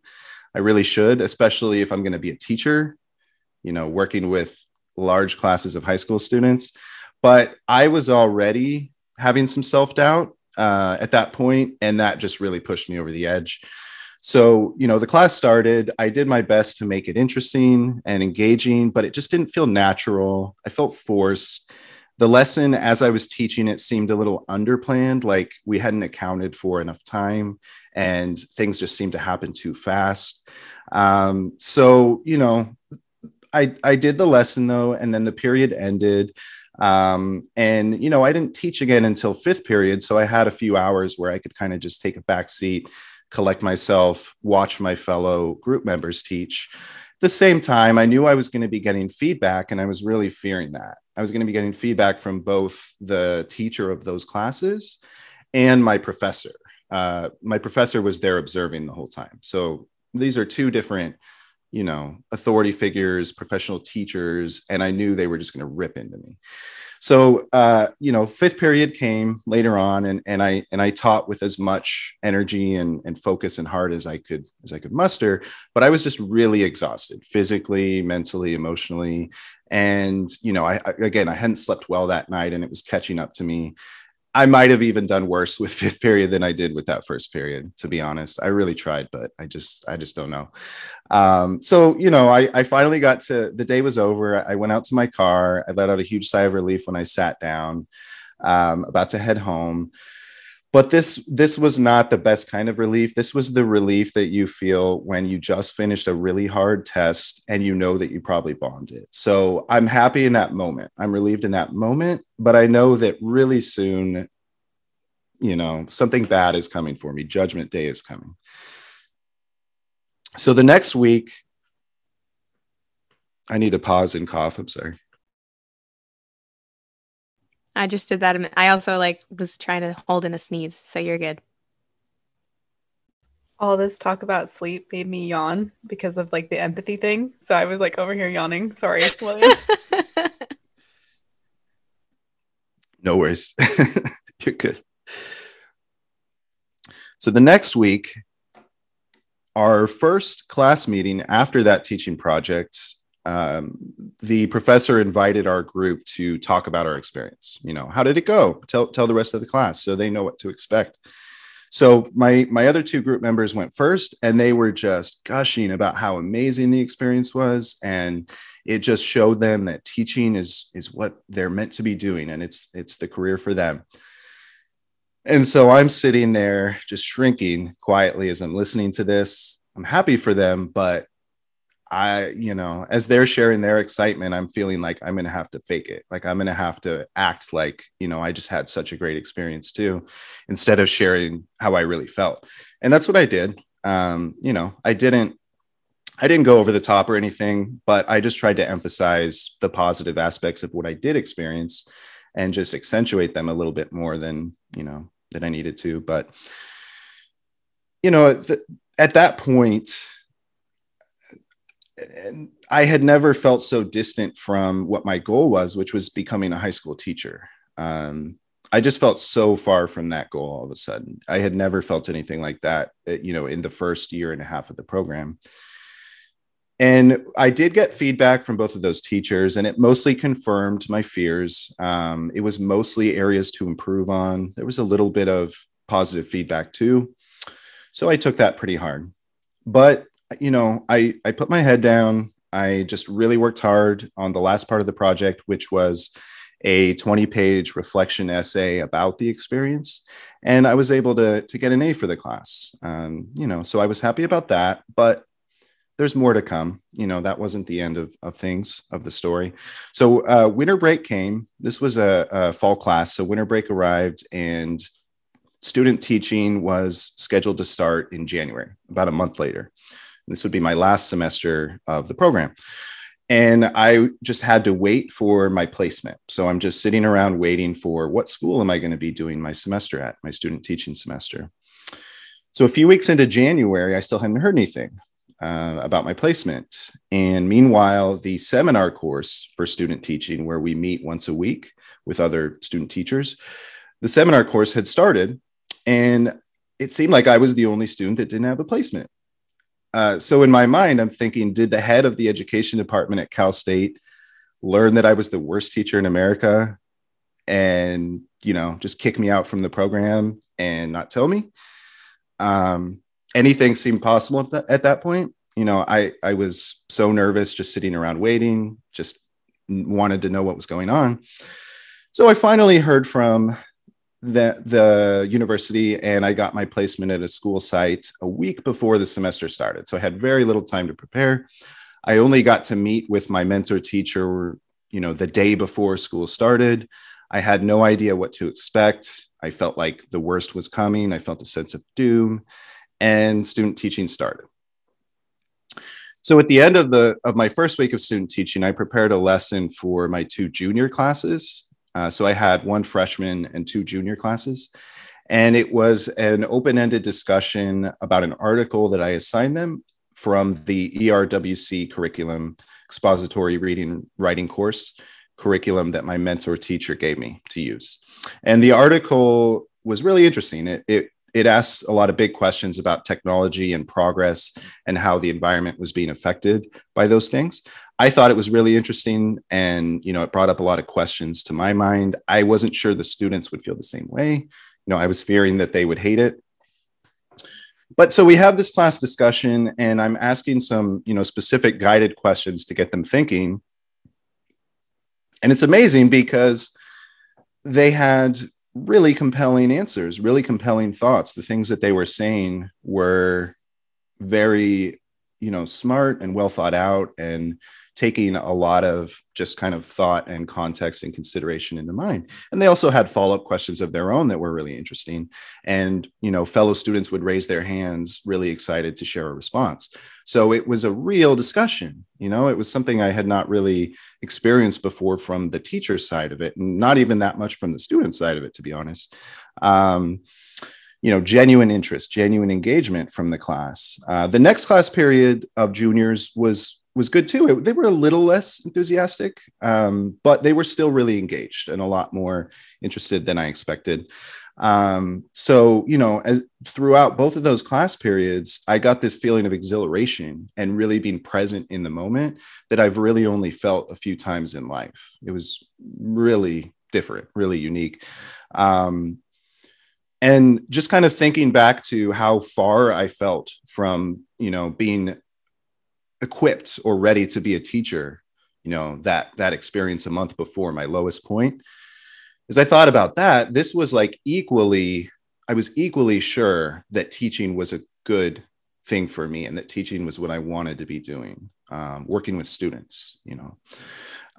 I really should, especially if I'm going to be a teacher, you know, working with large classes of high school students. But I was already having some self doubt uh, at that point, and that just really pushed me over the edge. So, you know, the class started. I did my best to make it interesting and engaging, but it just didn't feel natural. I felt forced. The lesson, as I was teaching it, seemed a little underplanned, like we hadn't accounted for enough time and things just seemed to happen too fast. Um, so, you know, I, I did the lesson though, and then the period ended. Um, and, you know, I didn't teach again until fifth period. So I had a few hours where I could kind of just take a back seat, collect myself, watch my fellow group members teach. At the same time, I knew I was going to be getting feedback, and I was really fearing that. I was going to be getting feedback from both the teacher of those classes and my professor. Uh, my professor was there observing the whole time. So these are two different you know authority figures professional teachers and i knew they were just going to rip into me. So uh, you know fifth period came later on and, and i and i taught with as much energy and, and focus and heart as i could as i could muster but i was just really exhausted physically mentally emotionally. And you know I, I again i hadn't slept well that night and it was catching up to me I might have even done worse with fifth period than I did with that first period, to be honest. I really tried, but I just I just don't know. Um, so you know, I, I finally got to the day was over. I went out to my car. I let out a huge sigh of relief when I sat down, um, about to head home but this this was not the best kind of relief. This was the relief that you feel when you just finished a really hard test and you know that you probably bombed it. So i'm happy in that moment. I'm relieved in that moment but i know that really soon you know something bad is coming for me. Judgment day is coming. So the next week i need to pause and cough. I'm sorry I just did that. I also like was trying to hold in a sneeze, so you're good. All this talk about sleep made me yawn because of like the empathy thing. So I was like over here yawning. Sorry. no worries. you're good. So the next week, our first class meeting after that teaching project um, the professor invited our group to talk about our experience. You know, how did it go? Tell tell the rest of the class so they know what to expect. So my my other two group members went first, and they were just gushing about how amazing the experience was, and it just showed them that teaching is is what they're meant to be doing, and it's it's the career for them. And so I'm sitting there just shrinking quietly as I'm listening to this. I'm happy for them, but I, you know, as they're sharing their excitement, I'm feeling like I'm going to have to fake it. Like I'm going to have to act like, you know, I just had such a great experience too, instead of sharing how I really felt. And that's what I did. Um, you know, I didn't, I didn't go over the top or anything, but I just tried to emphasize the positive aspects of what I did experience and just accentuate them a little bit more than, you know, than I needed to. But, you know, th- at that point, I had never felt so distant from what my goal was, which was becoming a high school teacher. Um, I just felt so far from that goal all of a sudden. I had never felt anything like that, eh, you know, in the first year and a half of the program. And I did get feedback from both of those teachers, and it mostly confirmed my fears. Um, it was mostly areas to improve on. There was a little bit of positive feedback too. So I took that pretty hard. But you know, I I put my head down. I just really worked hard on the last part of the project, which was a 20 page reflection essay about the experience. And I was able to, to get an A for the class. Um, you know, so I was happy about that, but there's more to come. You know, that wasn't the end of, of things of the story. So uh, winter break came. This was a, a fall class. So winter break arrived and student teaching was scheduled to start in January, about a month later. This would be my last semester of the program. And I just had to wait for my placement. So I'm just sitting around waiting for what school am I going to be doing my semester at, my student teaching semester. So a few weeks into January, I still hadn't heard anything uh, about my placement. And meanwhile, the seminar course for student teaching, where we meet once a week with other student teachers, the seminar course had started. And it seemed like I was the only student that didn't have a placement. Uh, so in my mind, I'm thinking, did the head of the education department at Cal State learn that I was the worst teacher in America and, you know, just kick me out from the program and not tell me? Um, anything seemed possible at at that point. You know, I, I was so nervous just sitting around waiting, just wanted to know what was going on. So I finally heard from the, the university and I got my placement at a school site a week before the semester started. So I had very little time to prepare. I only got to meet with my mentor teacher, you know, the day before school started. I had no idea what to expect. I felt like the worst was coming. I felt a sense of doom, and student teaching started. So at the end of the of my first week of student teaching, I prepared a lesson for my two junior classes. Uh, so I had one freshman and two junior classes, and it was an open-ended discussion about an article that I assigned them from the ERWC curriculum, expository reading writing course curriculum that my mentor teacher gave me to use. And the article was really interesting. It, it, it asked a lot of big questions about technology and progress and how the environment was being affected by those things. I thought it was really interesting and you know it brought up a lot of questions to my mind. I wasn't sure the students would feel the same way. You know, I was fearing that they would hate it. But so we have this class discussion and I'm asking some, you know, specific guided questions to get them thinking and it's amazing because they had really compelling answers, really compelling thoughts. The things that they were saying were very, you know, smart and well thought out and taking a lot of just kind of thought and context and consideration into mind. And they also had follow-up questions of their own that were really interesting. And, you know, fellow students would raise their hands really excited to share a response. So it was a real discussion, you know, it was something I had not really experienced before from the teacher side of it, and not even that much from the student side of it, to be honest. Um, you know genuine interest genuine engagement from the class uh, the next class period of juniors was was good too. It, they were a little less enthusiastic, um, but they were still really engaged and a lot more interested than I expected. Um, so, you know, as, throughout both of those class periods, I got this feeling of exhilaration and really being present in the moment that I've really only felt a few times in life. It was really different, really unique. Um, and just kind of thinking back to how far I felt from, you know, being equipped or ready to be a teacher you know that that experience a month before my lowest point. As i thought about that this was like equally i was equally sure that teaching was a good thing for me and that teaching was what i wanted to be doing um, working with students you know.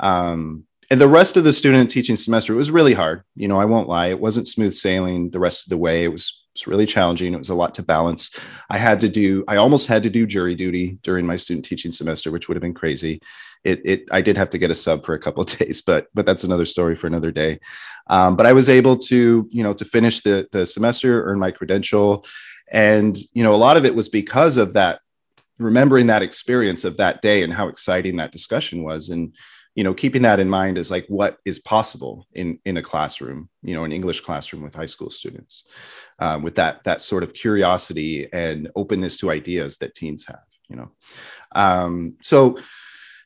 Um, and the rest of the student teaching semester it was really hard you know i won't lie it wasn't smooth sailing the rest of the way. It was was really challenging. It was a lot to balance. I had to do, I almost had to do jury duty during my student teaching semester, which would have been crazy. It, it I did have to get a sub for a couple of days, but but that's another story for another day. Um, but I was able to, you know, to finish the the semester, earn my credential, and you know, a lot of it was because of that, remembering that experience of that day and how exciting that discussion was, and you know keeping that in mind is like what is possible in in a classroom you know an english classroom with high school students um, with that that sort of curiosity and openness to ideas that teens have you know? Um, so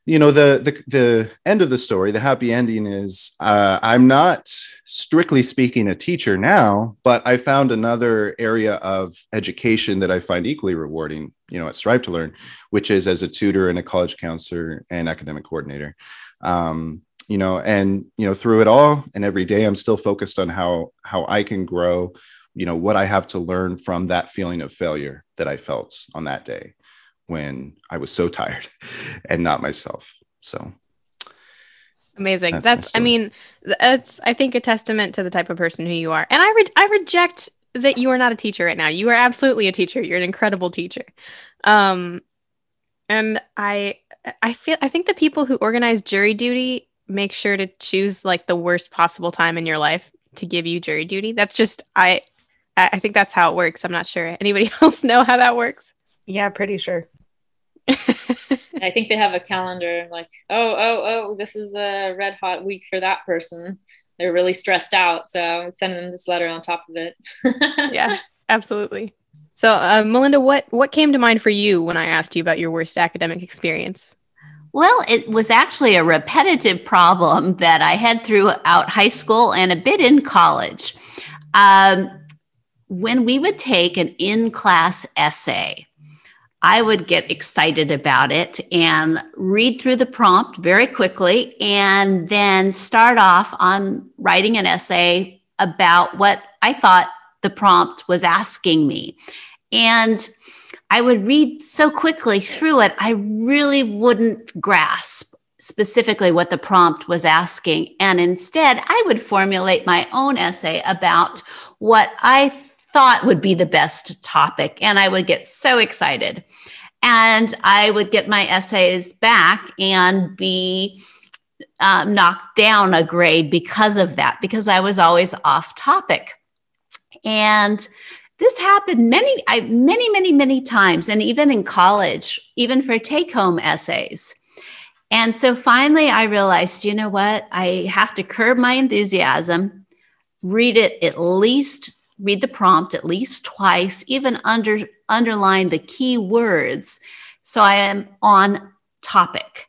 you know the, the the end of the story the happy ending is uh, i'm not strictly speaking a teacher now but i found another area of education that i find equally rewarding you know at strive to learn which is as a tutor and a college counselor and academic coordinator um, you know and you know through it all and every day i'm still focused on how how i can grow you know what i have to learn from that feeling of failure that i felt on that day when i was so tired and not myself. So amazing. that's, that's i mean that's i think a testament to the type of person who you are. And i re- i reject that you are not a teacher right now. You are absolutely a teacher. You're an incredible teacher. Um and i I feel I think the people who organize jury duty make sure to choose like the worst possible time in your life to give you jury duty. That's just I I think that's how it works. I'm not sure. Anybody else know how that works? Yeah, pretty sure. I think they have a calendar like, oh, oh, oh, this is a red hot week for that person. They're really stressed out. So send them this letter on top of it. yeah, absolutely. So, uh, Melinda, what what came to mind for you when I asked you about your worst academic experience? Well, it was actually a repetitive problem that I had throughout high school and a bit in college. Um, when we would take an in class essay, I would get excited about it and read through the prompt very quickly and then start off on writing an essay about what I thought the prompt was asking me. And I would read so quickly through it, I really wouldn't grasp specifically what the prompt was asking. And instead, I would formulate my own essay about what I thought would be the best topic. And I would get so excited. And I would get my essays back and be um, knocked down a grade because of that, because I was always off topic. And this happened many, I, many, many, many times, and even in college, even for take home essays. And so finally, I realized, you know what? I have to curb my enthusiasm, read it at least, read the prompt at least twice, even under underline the key words, so I am on topic.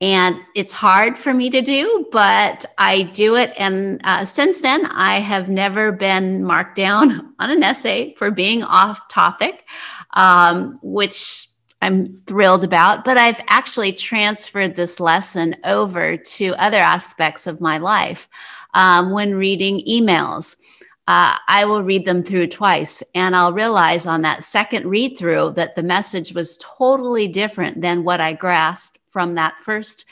And it's hard for me to do, but I do it. And uh, since then, I have never been marked down on an essay for being off topic, um, which I'm thrilled about. But I've actually transferred this lesson over to other aspects of my life um, when reading emails. Uh, I will read them through twice, and I'll realize on that second read through that the message was totally different than what I grasped from that first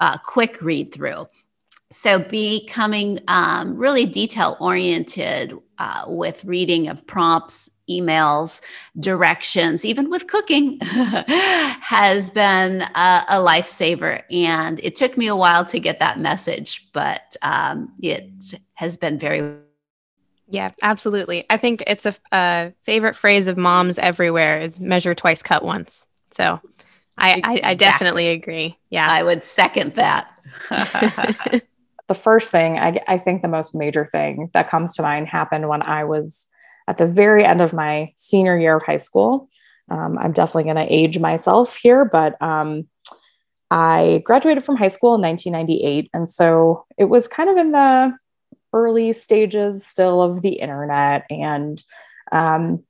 uh, quick read through. So, becoming um, really detail oriented uh, with reading of prompts, emails, directions, even with cooking, has been a, a, lifesaver. And it took me a while to get that message, but um, it has been very. Yeah, absolutely. I think it's a, a favorite phrase of moms everywhere is measure twice, cut once. So I, I, I definitely agree. Yeah. I would second that. the first thing, I, I think the most major thing that comes to mind happened when I was at the very end of my senior year of high school. Um, I'm definitely going to age myself here, but um, I graduated from high school in 1998. And so it was kind of in the early stages still of the internet. And um,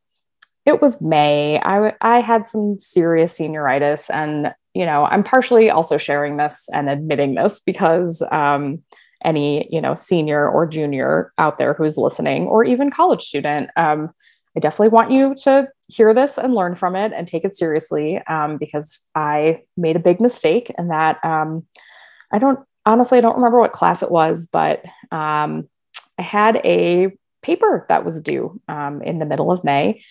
it was May. I, I had some serious senioritis. And, you know, I'm partially also sharing this and admitting this because um, any, you know, senior or junior out there who's listening, or even college student, um, I definitely want you to hear this and learn from it and take it seriously um, because I made a big mistake and that um, I don't honestly, I don't remember what class it was, but um, I had a paper that was due um, in the middle of May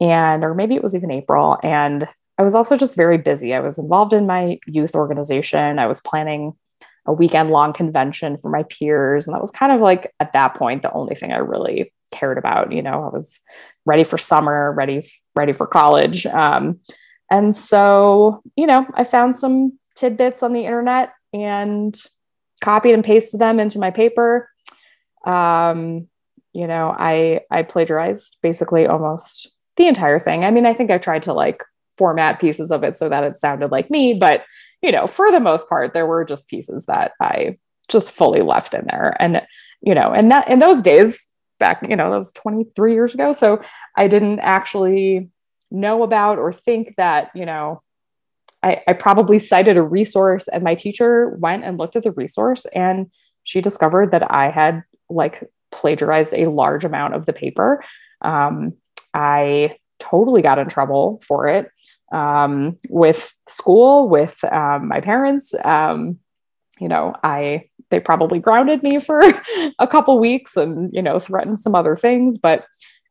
and or maybe it was even April. And I was also just very busy. I was involved in my youth organization. I was planning a weekend long convention for my peers. And that was kind of like at that point the only thing I really cared about. You know, I was ready for summer, ready, ready for college. Um, and so, you know, I found some tidbits on the internet and copied and pasted them into my paper. Um, you know, I I plagiarized basically almost the entire thing. I mean, I think I tried to like format pieces of it so that it sounded like me, but you know, for the most part, there were just pieces that I just fully left in there. And, you know, and that in those days back, you know, that was 23 years ago. So I didn't actually know about or think that, you know, I, I probably cited a resource and my teacher went and looked at the resource and she discovered that I had like plagiarized a large amount of the paper. Um, I totally got in trouble for it um, with school, with um, my parents. Um, you know, I they probably grounded me for a couple weeks and you know threatened some other things, but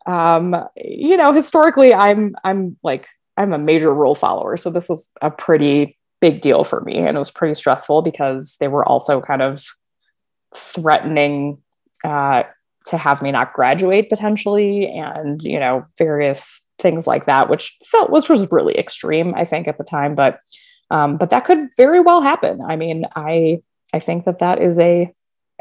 um, you know, historically, I'm I'm like I'm a major rule follower, so this was a pretty big deal for me, and it was pretty stressful because they were also kind of threatening uh, to have me not graduate potentially and you know various things like that which felt which was really extreme i think at the time but um, but that could very well happen. I mean i i think that that is a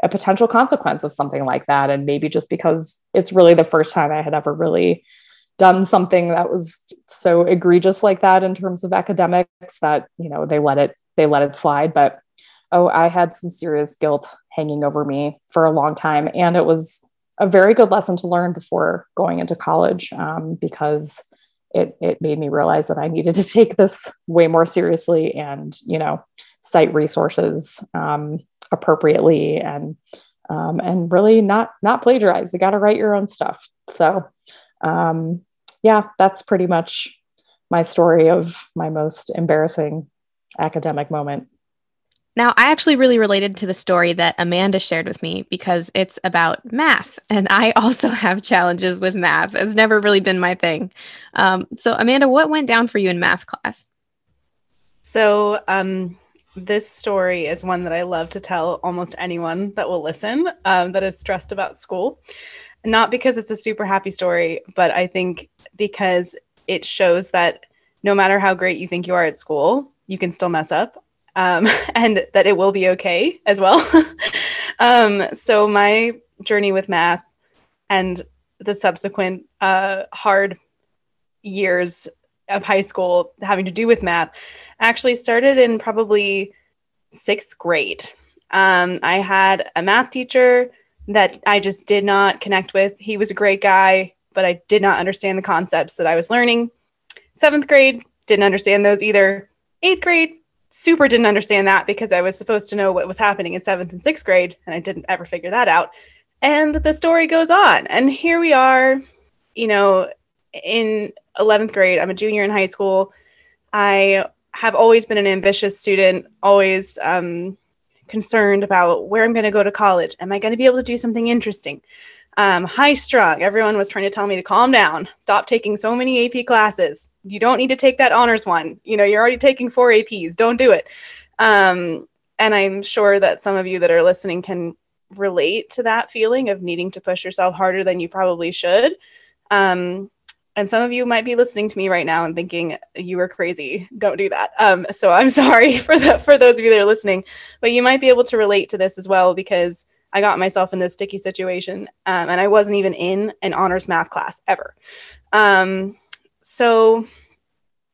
a potential consequence of something like that. And maybe just because it's really the first time i had ever really done something that was so egregious like that in terms of academics that you know they let it they let it slide. But oh i had some serious guilt hanging over me for a long time. And it was a very good lesson to learn before going into college um, because it, it made me realize that I needed to take this way more seriously and, you know, cite resources um, appropriately and, um, and really not, not plagiarize. You got to write your own stuff. So, um, yeah, that's pretty much my story of my most embarrassing academic moment. Now, I actually really related to the story that Amanda shared with me because it's about math. And I also have challenges with math. It's never really been my thing. Um, so, Amanda, what went down for you in math class? So, um, this story is one that I love to tell almost anyone that will listen um, that is stressed about school. Not because it's a super happy story, but I think because it shows that no matter how great you think you are at school, you can still mess up um, and that it will be okay as well. um, so, my journey with math and the subsequent uh, hard years of high school having to do with math actually started in probably sixth grade. Um, I had a math teacher that I just did not connect with. He was a great guy, but I did not understand the concepts that I was learning. Seventh grade, didn't understand those either. Eighth grade, super didn't understand that because I was supposed to know what was happening in seventh and sixth grade, and I didn't ever figure that out. And the story goes on. And here we are, you know, in 11th grade. I'm a junior in high school. I have always been an ambitious student, always um, concerned about where I'm going to go to college. Am I going to be able to do something interesting? Um, high strung. Everyone was trying to tell me to calm down, stop taking so many AP classes. You don't need to take that honors one. You know, you're already taking four APs. Don't do it. Um, and I'm sure that some of you that are listening can relate to that feeling of needing to push yourself harder than you probably should. Um, and some of you might be listening to me right now and thinking you are crazy. Don't do that. Um, so I'm sorry for the for those of you that are listening, but you might be able to relate to this as well because I got myself in this sticky situation, um, and I wasn't even in an honors math class ever. Um, so,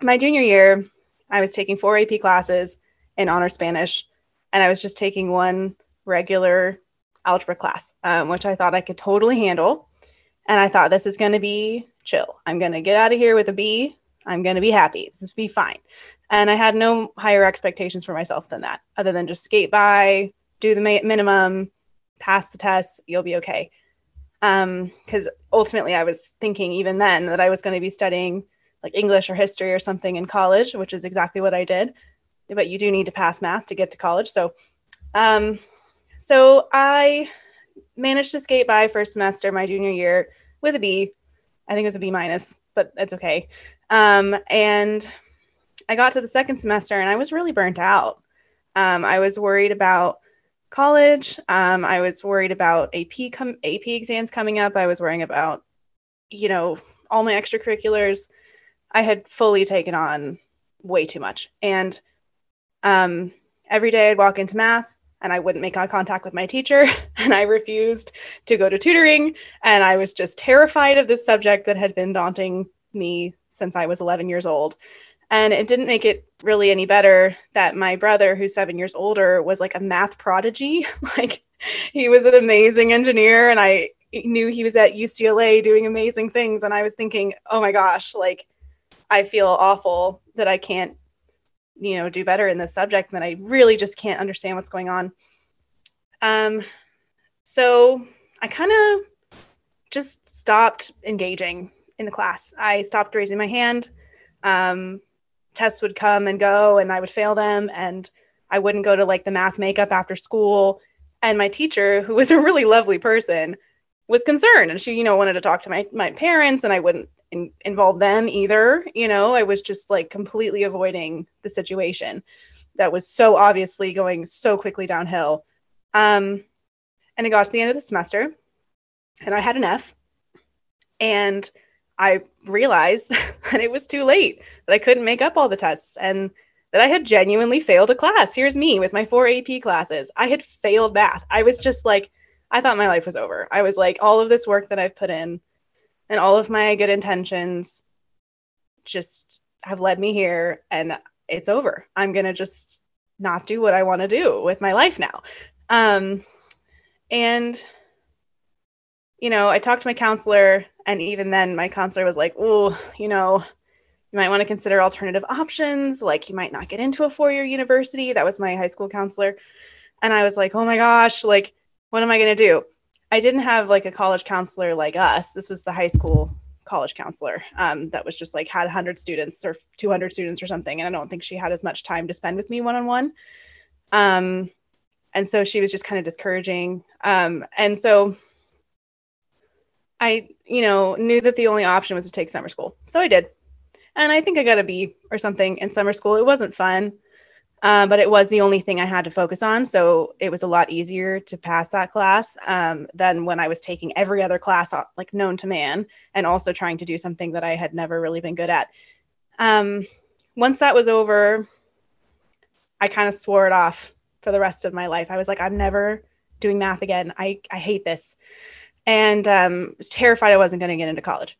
my junior year, I was taking four AP classes in honors Spanish, and I was just taking one regular algebra class, um, which I thought I could totally handle. And I thought this is going to be chill. I'm going to get out of here with a B. I'm going to be happy. This is be fine. And I had no higher expectations for myself than that, other than just skate by, do the ma- minimum, pass the test, you'll be okay. Because um, ultimately, I was thinking even then that I was going to be studying like English or history or something in college, which is exactly what I did. But you do need to pass math to get to college. So, um, so I managed to skate by first semester my junior year with a B. I think it was a B minus, but it's okay. Um, and I got to the second semester and I was really burnt out. Um, I was worried about college. Um, I was worried about AP com- AP exams coming up. I was worrying about, you know, all my extracurriculars. I had fully taken on way too much, and um, every day I'd walk into math and I wouldn't make eye contact with my teacher, and I refused to go to tutoring, and I was just terrified of this subject that had been daunting me since I was 11 years old. And it didn't make it really any better that my brother, who's seven years older, was like a math prodigy. like he was an amazing engineer, and I knew he was at UCLA doing amazing things. And I was thinking, oh my gosh, like I feel awful that I can't, you know, do better in this subject, and I really just can't understand what's going on. Um, so I kind of just stopped engaging in the class. I stopped raising my hand. Um, tests would come and go and I would fail them and I wouldn't go to like the math makeup after school. And my teacher, who was a really lovely person, was concerned and she, you know, wanted to talk to my, my parents and I wouldn't in, involve them either. You know, I was just like completely avoiding the situation that was so obviously going so quickly downhill. Um, and it got to the end of the semester and I had an F. And I realized that it was too late, that I couldn't make up all the tests, and that I had genuinely failed a class. Here's me with my four AP classes. I had failed math. I was just like, I thought my life was over. I was like, all of this work that I've put in and all of my good intentions just have led me here, and it's over. I'm going to just not do what I want to do with my life now. Um, and you know, I talked to my counselor, and even then, my counselor was like, "Oh, you know, you might want to consider alternative options. Like, you might not get into a four-year university." That was my high school counselor, and I was like, "Oh my gosh, like, what am I to do?" I didn't have like a college counselor like us. This was the high school college counselor um, that was just like had 100 students or 200 students or something, and I don't think she had as much time to spend with me one-on-one. Um, and so she was just kind of discouraging. Um, and so I, you know, knew that the only option was to take summer school. So I did. And I think I got a B or something in summer school. It wasn't fun, uh, but it was the only thing I had to focus on. So it was a lot easier to pass that class um, than when I was taking every other class, uh, like known to man, and also trying to do something that I had never really been good at. Um, once that was over, I kind of swore it off for the rest of my life. I was like, I'm never doing math again. I, I hate this. And um, was terrified I wasn't going to get into college.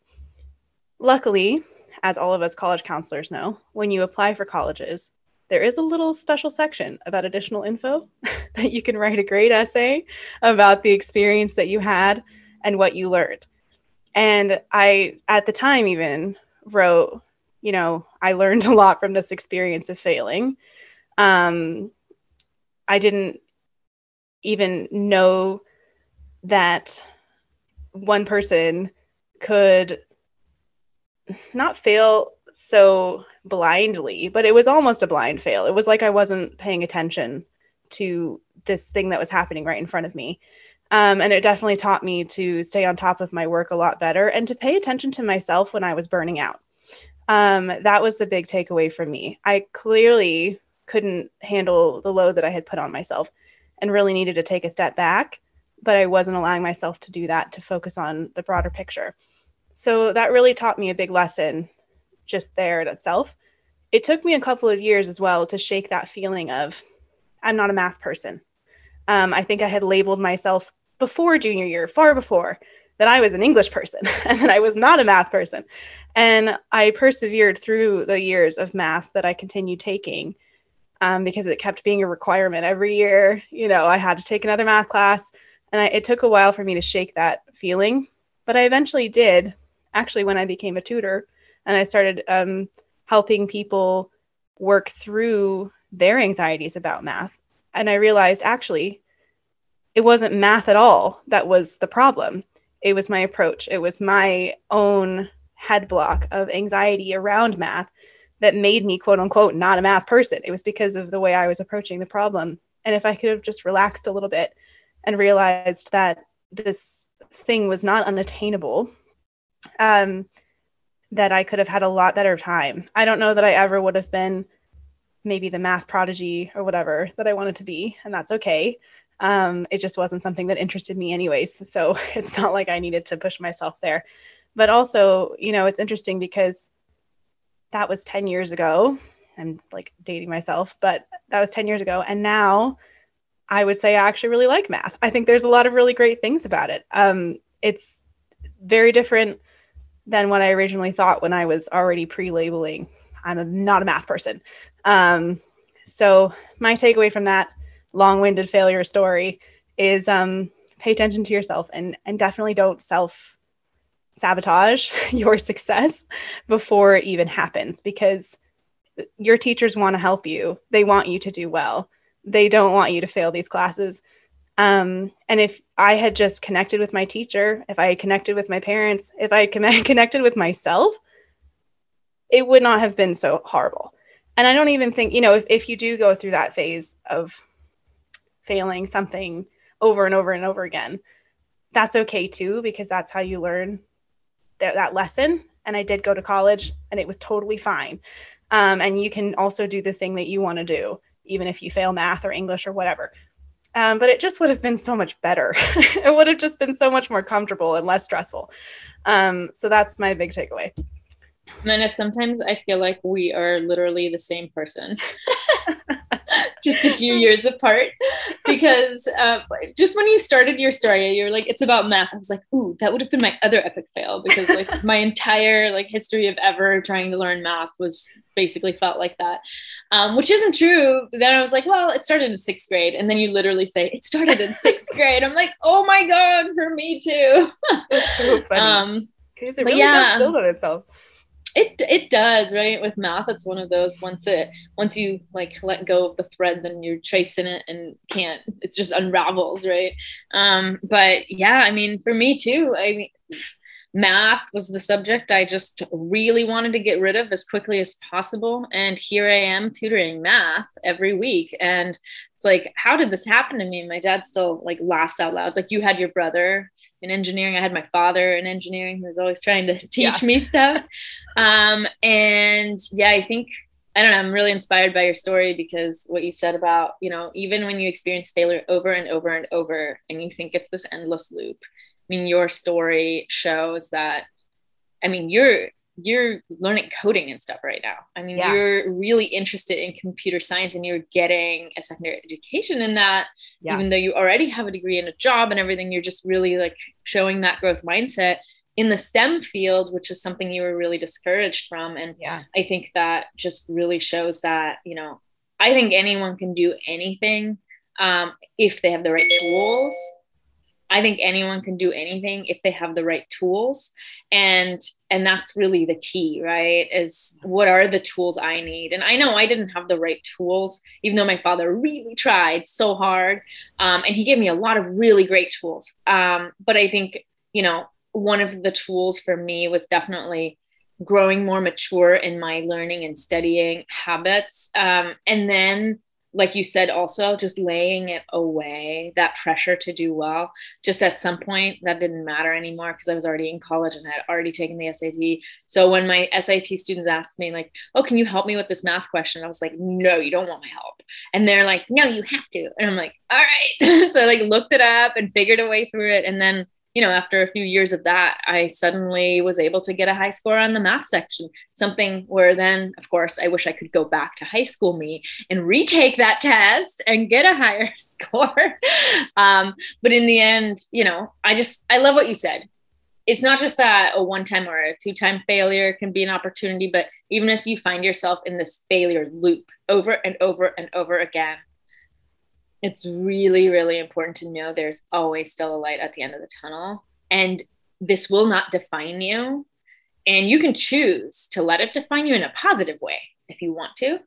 Luckily, as all of us college counselors know, when you apply for colleges, there is a little special section about additional info that you can write a great essay about the experience that you had and what you learned. And I, at the time, even wrote, you know, I learned a lot from this experience of failing. Um, I didn't even know that one person could not fail so blindly, but it was almost a blind fail. It was like I wasn't paying attention to this thing that was happening right in front of me. Um, and it definitely taught me to stay on top of my work a lot better and to pay attention to myself when I was burning out. Um, that was the big takeaway for me. I clearly couldn't handle the load that I had put on myself and really needed to take a step back, but I wasn't allowing myself to do that to focus on the broader picture. So that really taught me a big lesson just there in itself. It took me a couple of years as well to shake that feeling of I'm not a math person. Um, I think I had labeled myself before junior year, far before, that I was an English person and that I was not a math person. And I persevered through the years of math that I continued taking um, because it kept being a requirement every year. You know, I had to take another math class. And I, it took a while for me to shake that feeling, but I eventually did actually when I became a tutor and I started um, helping people work through their anxieties about math. And I realized actually it wasn't math at all that was the problem. It was my approach, it was my own head block of anxiety around math that made me, quote unquote, not a math person. It was because of the way I was approaching the problem. And if I could have just relaxed a little bit and realized that this thing was not unattainable, um, that I could have had a lot better time. I don't know that I ever would have been maybe the math prodigy or whatever that I wanted to be, and that's okay. Um, it just wasn't something that interested me, anyways. So it's not like I needed to push myself there. But also, you know, it's interesting because that was 10 years ago. I'm like dating myself, but that was 10 years ago. And now I would say I actually really like math. I think there's a lot of really great things about it. Um, it's very different than what I originally thought when I was already pre-labeling. I'm a, not a math person. Um, so my takeaway from that long-winded failure story is um, pay attention to yourself and and definitely don't self sabotage your success before it even happens because your teachers want to help you. They want you to do well. They don't want you to fail these classes. Um, and if I had just connected with my teacher, if I had connected with my parents, if I had connected with myself, it would not have been so horrible. And I don't even think, you know, if, if you do go through that phase of failing something over and over and over again, that's okay too, because that's how you learn th- that lesson. And I did go to college and it was totally fine. Um, and you can also do the thing that you want to do, even if you fail math or English or whatever. Um, but it just would have been so much better. it would have just been so much more comfortable and less stressful. Um, so that's my big takeaway. Amanda, sometimes I feel like we are literally the same person. just a few years apart. Because um, just when you started your story you're like it's about math. I was like ooh that would have been my other epic fail because like my entire like history of ever trying to learn math was basically felt like that. Um, which isn't true. Then i was like well it started in sixth grade. And then you literally say it started in sixth grade. I'm like oh my god for me too. It's so funny. Um, because it really yeah. does build on itself it it does right? With math it's one of those once it once you like let go of the thread then you're chasing it and can't it just unravels right? Um but yeah i mean for me too i mean math was the subject i just really wanted to get rid of as quickly as possible. And here i am tutoring math every week. And it's like how did this happen to me? My dad still like laughs out loud. Like you had your brother in engineering i had my father in engineering who was always trying to teach yeah. me stuff um, and yeah i think i don't know i'm really inspired by your story because what you said about you know even when you experience failure over and over and over and you think it's this endless loop i mean your story shows that i mean you're you're learning coding and stuff right now. I mean, yeah. you're really interested in computer science and you're getting a secondary education in that, yeah. even though you already have a degree and a job and everything, you're just really like showing that growth mindset in the STEM field, which is something you were really discouraged from. And yeah. I think that just really shows that, you know, I think anyone can do anything um, if they have the right tools I think anyone can do anything if they have the right tools. And and that's really the key, right? Is what are the tools I need? And I know I didn't have the right tools, even though my father really tried so hard. Um, and he gave me a lot of really great tools. Um, but I think, you know, one of the tools for me was definitely growing more mature in my learning and studying habits. Um, and then like you said also just laying it away that pressure to do well just at some point that didn't matter anymore because i was already in college and I had already taken the sat so when my sat students asked me like oh can you help me with this math question? I was like no you don't want my help. And they're like no you have to. And i'm like all right. So I, like looked it up and figured a way through it. And then you know, after a few years of that, I suddenly was able to get a high score on the math section. Something where then, of course, I wish I could go back to high school me and retake that test and get a higher score. um, but in the end, you know, I just, I love what you said. It's not just that a one time or a two time failure can be an opportunity, but even if you find yourself in this failure loop over and over and over again, it's really, really important to know there's always still a light at the end of the tunnel. And this will not define you. And you can choose to let it define you in a positive way if you want to,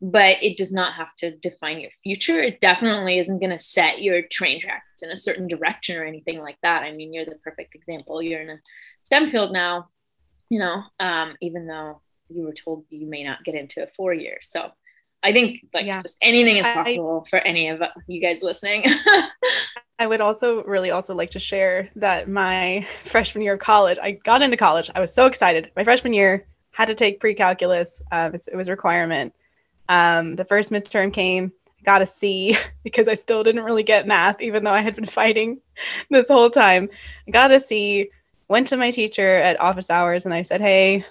but it does not have to define your future. It definitely isn't going to set your train tracks in a certain direction or anything like that. I mean, you're the perfect example. You're in a STEM field now, you know, um, even though you were told you may not get into a four year. So I think like yeah. just anything is possible I, for any of you guys listening. I would also really also like to share that my freshman year of college, I got into college. I was so excited. My freshman year had to take pre-calculus. Uh, it was a requirement. Um, the first midterm came, got a C because I still didn't really get math, even though I had been fighting this whole time. I got a C, went to my teacher at office hours, and I said, "Hey,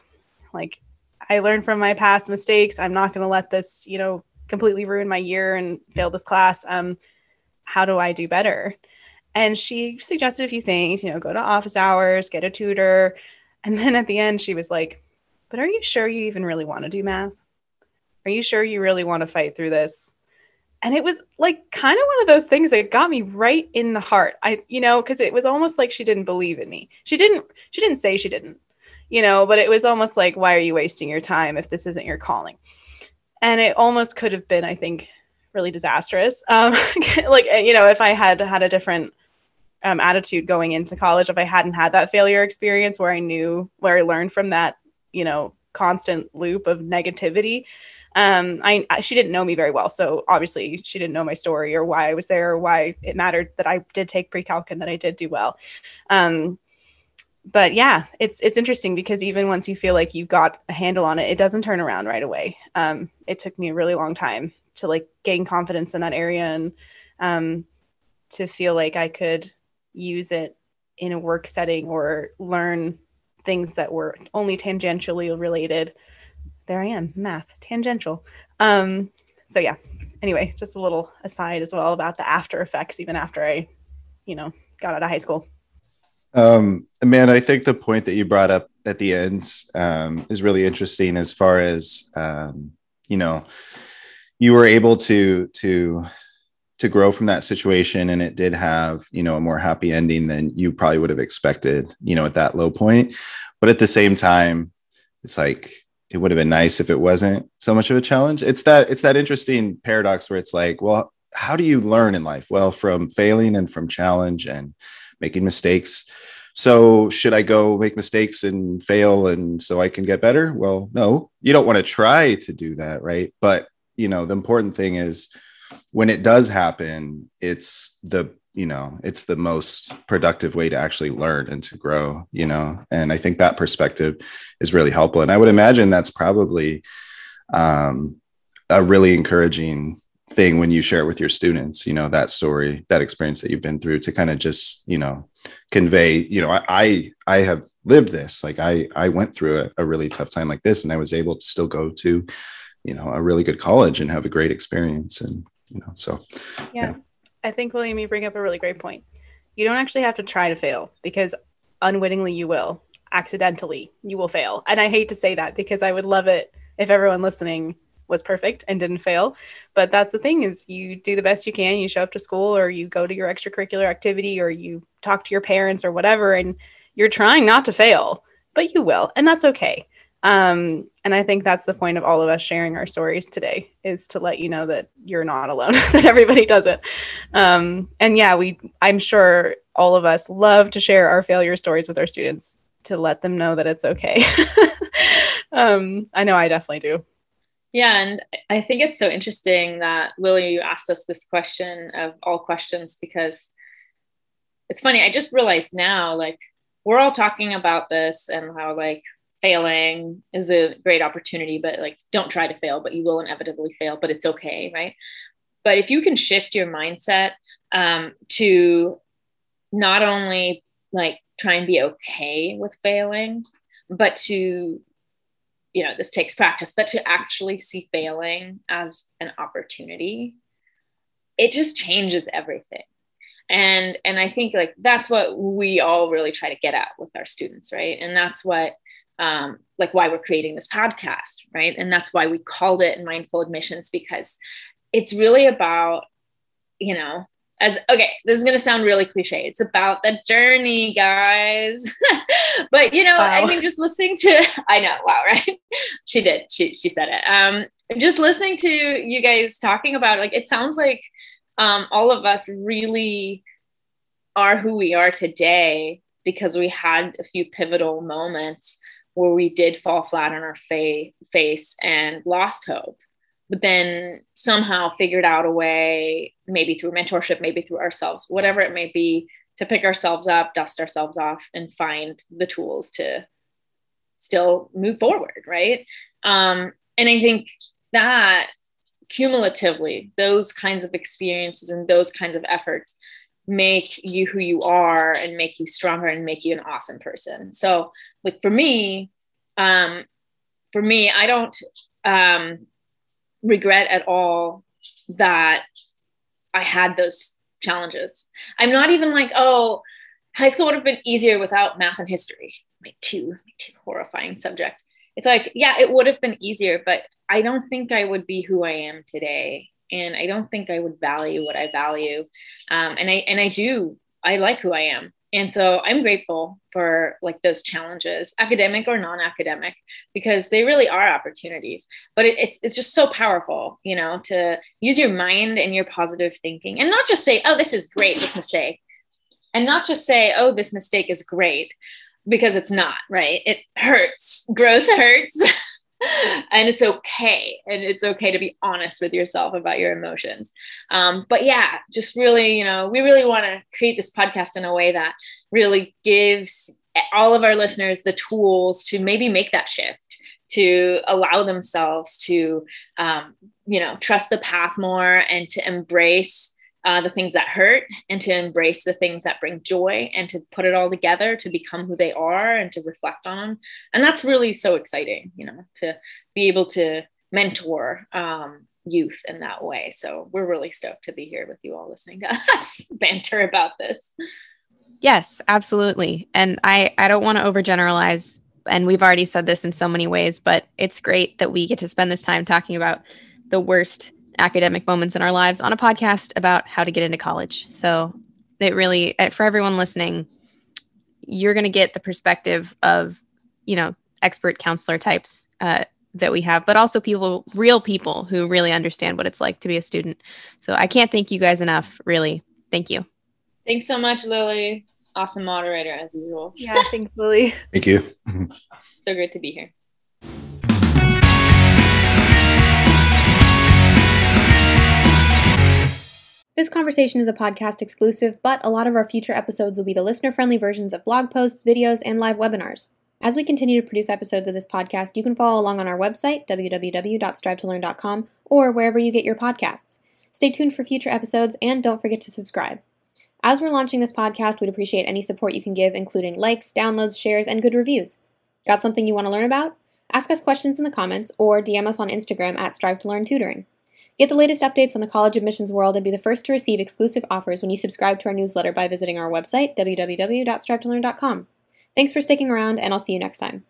like I learned from my past mistakes. I'm not going to let this, you know, completely ruin my year and fail this class. Um, how do I do better? And she suggested a few things, you know, go to office hours, get a tutor. And then at the end, she was like, But are you sure you even really want to do math? Are you sure you really want to fight through this? And it was like kind of one of those things that got me right in the heart. I, you know, because it was almost like she didn't believe in me. She didn't, she didn't say she didn't, you know, but it was almost like, why are you wasting your time if this isn't your calling? And it almost could have been, I think, really disastrous. Um, like, you know, if I had had a different um, attitude going into college, if I hadn't had that failure experience where I knew, where I learned from that, you know, constant loop of negativity. Um, I, I, she didn't know me very well, so obviously she didn't know my story or why I was there or why it mattered that I did take pre-calc and that I did do well. Um, but yeah, it's it's interesting because even once you feel like you've got a handle on it, it doesn't turn around right away. Um, it took me a really long time to like gain confidence in that area and um, to feel like I could use it in a work setting or learn things that were only tangentially related. There I am, math, tangential. Um, so yeah. Anyway, just a little aside as well about the after effects, even after I, you know, got out of high school. Um, man, I think the point that you brought up at the end um, is really interesting as far as um, you know, you were able to to to grow from that situation and it did have you know a more happy ending than you probably would have expected you know at that low point. But at the same time it's like it would have been nice if it wasn't so much of a challenge. It's that it's that interesting paradox where it's like well how do you learn in life? Well from failing and from challenge and making mistakes. So, should I go make mistakes and fail and so I can get better? Well, no, you don't want to try to do that, right? But, you know, the important thing is when it does happen, it's the you know it's the most productive way to actually learn and to grow you know and i think that perspective is really helpful and i would imagine that's probably um, a really encouraging thing when you share it with your students you know that story that experience that you've been through to kind of just you know convey you know i i have lived this like i i went through a, a really tough time like this and i was able to still go to you know a really good college and have a great experience and you know so yeah. yeah. I think, William, you bring up a really great point. You don't actually have to try to fail because unwittingly you will, accidentally you will fail. And I hate to say that because I would love it if everyone listening was perfect and didn't fail. But that's the thing is you do the best you can. You show up to school or you go to your extracurricular activity or you talk to your parents or whatever and you're trying not to fail, but you will. And that's okay. Um, and I think that's the point of all of us sharing our stories today is to let you know that you're not alone, that everybody does it. Um, and yeah, we I'm sure all of us love to share our failure stories with our students to let them know that it's okay. um, I know I definitely do. Yeah, and I think it's so interesting that Lily, you asked us this question of all questions because it's funny. I just realized now, like, we're all talking about this and how, like, failing is a great opportunity, but like don't try to fail, but you will inevitably fail, but it's okay, right? But if you can shift your mindset um, to not only like try and be okay with failing, but to, you know, this takes practice, but to actually see failing as an opportunity, it just changes everything and and i think like that's what we all really try to get at with our students right and that's what um, like why we're creating this podcast, right? And that's why we called it Mindful Admissions because it's really about, you know, as okay, this is going to sound really cliche. It's about the journey, guys. but you know, wow. I mean, just listening to, I know, wow, right? she did. She she said it. Um, just listening to you guys talking about, like, it sounds like um, all of us really are who we are today because we had a few pivotal moments where we did fall flat on our fa- face and lost hope but then somehow figured out a way maybe through mentorship maybe through ourselves whatever it may be to pick ourselves up dust ourselves off and find the tools to still move forward right um, and i think that cumulatively those kinds of experiences and those kinds of efforts make you who you are and make you stronger and make you an awesome person. So, like for me, um, for me, I don't um, regret at all that I had those challenges. I'm not even like, oh, high school would have been easier without math and history, my two, my two horrifying subjects. It's like, yeah, it would have been easier, but I don't think I would be who I am today and I don't think I would value what I value. Um, and I and I do. I like who I am, and so I'm grateful for like those challenges, academic or non-academic, because they really are opportunities. But it, it's it's just so powerful, you know, to use your mind and your positive thinking, and not just say, "Oh, this is great, this mistake," and not just say, "Oh, this mistake is great," because it's not right. It hurts. Growth hurts. and it's okay. And it's okay to be honest with yourself about your emotions. Um, but yeah just really you know we really want to create this podcast in a way that really gives all of our listeners the tools to maybe make that shift to allow themselves to um, you know trust the path more and to embrace uh, the things that hurt and to embrace the things that bring joy and to put it all together to become who they are and to reflect on. And that's really so exciting, you know, to be able to mentor um, youth in that way. So we're really stoked to be here with you all listening to us banter about this. Yes, absolutely. And I, I don't want to overgeneralize, and we've already said this in so many ways, but it's great that we get to spend this time talking about the worst academic moments in our lives on a podcast about how to get into college. So it really, for everyone listening, you're going to get the perspective of, you know, expert counselor types uh, that we have, but also people, real people who really understand what it's like to be a student. So I can't thank you guys enough, really. Thank you. Thanks so much, Lily. Awesome moderator as usual. Yeah, thanks, Lily. Thank you. so great to be here. This conversation is a podcast exclusive, but a lot of our future episodes will be the listener friendly versions of blog posts, videos, and live webinars. As we continue to produce episodes of this podcast, you can follow along on our website, www.strivetolearn.com, or wherever you get your podcasts. Stay tuned for future episodes and don't forget to subscribe. As we're launching this podcast, we'd appreciate any support you can give, including likes, downloads, shares, and good reviews. Got something you want to learn about? Ask us questions in the comments or DM us on Instagram at Strive to Learn Tutoring. Get the latest updates on the college admissions world and be the first to receive exclusive offers when you subscribe to our newsletter by visiting our website, www.strivetolearn.com. Thanks for sticking around, and I'll see you next time.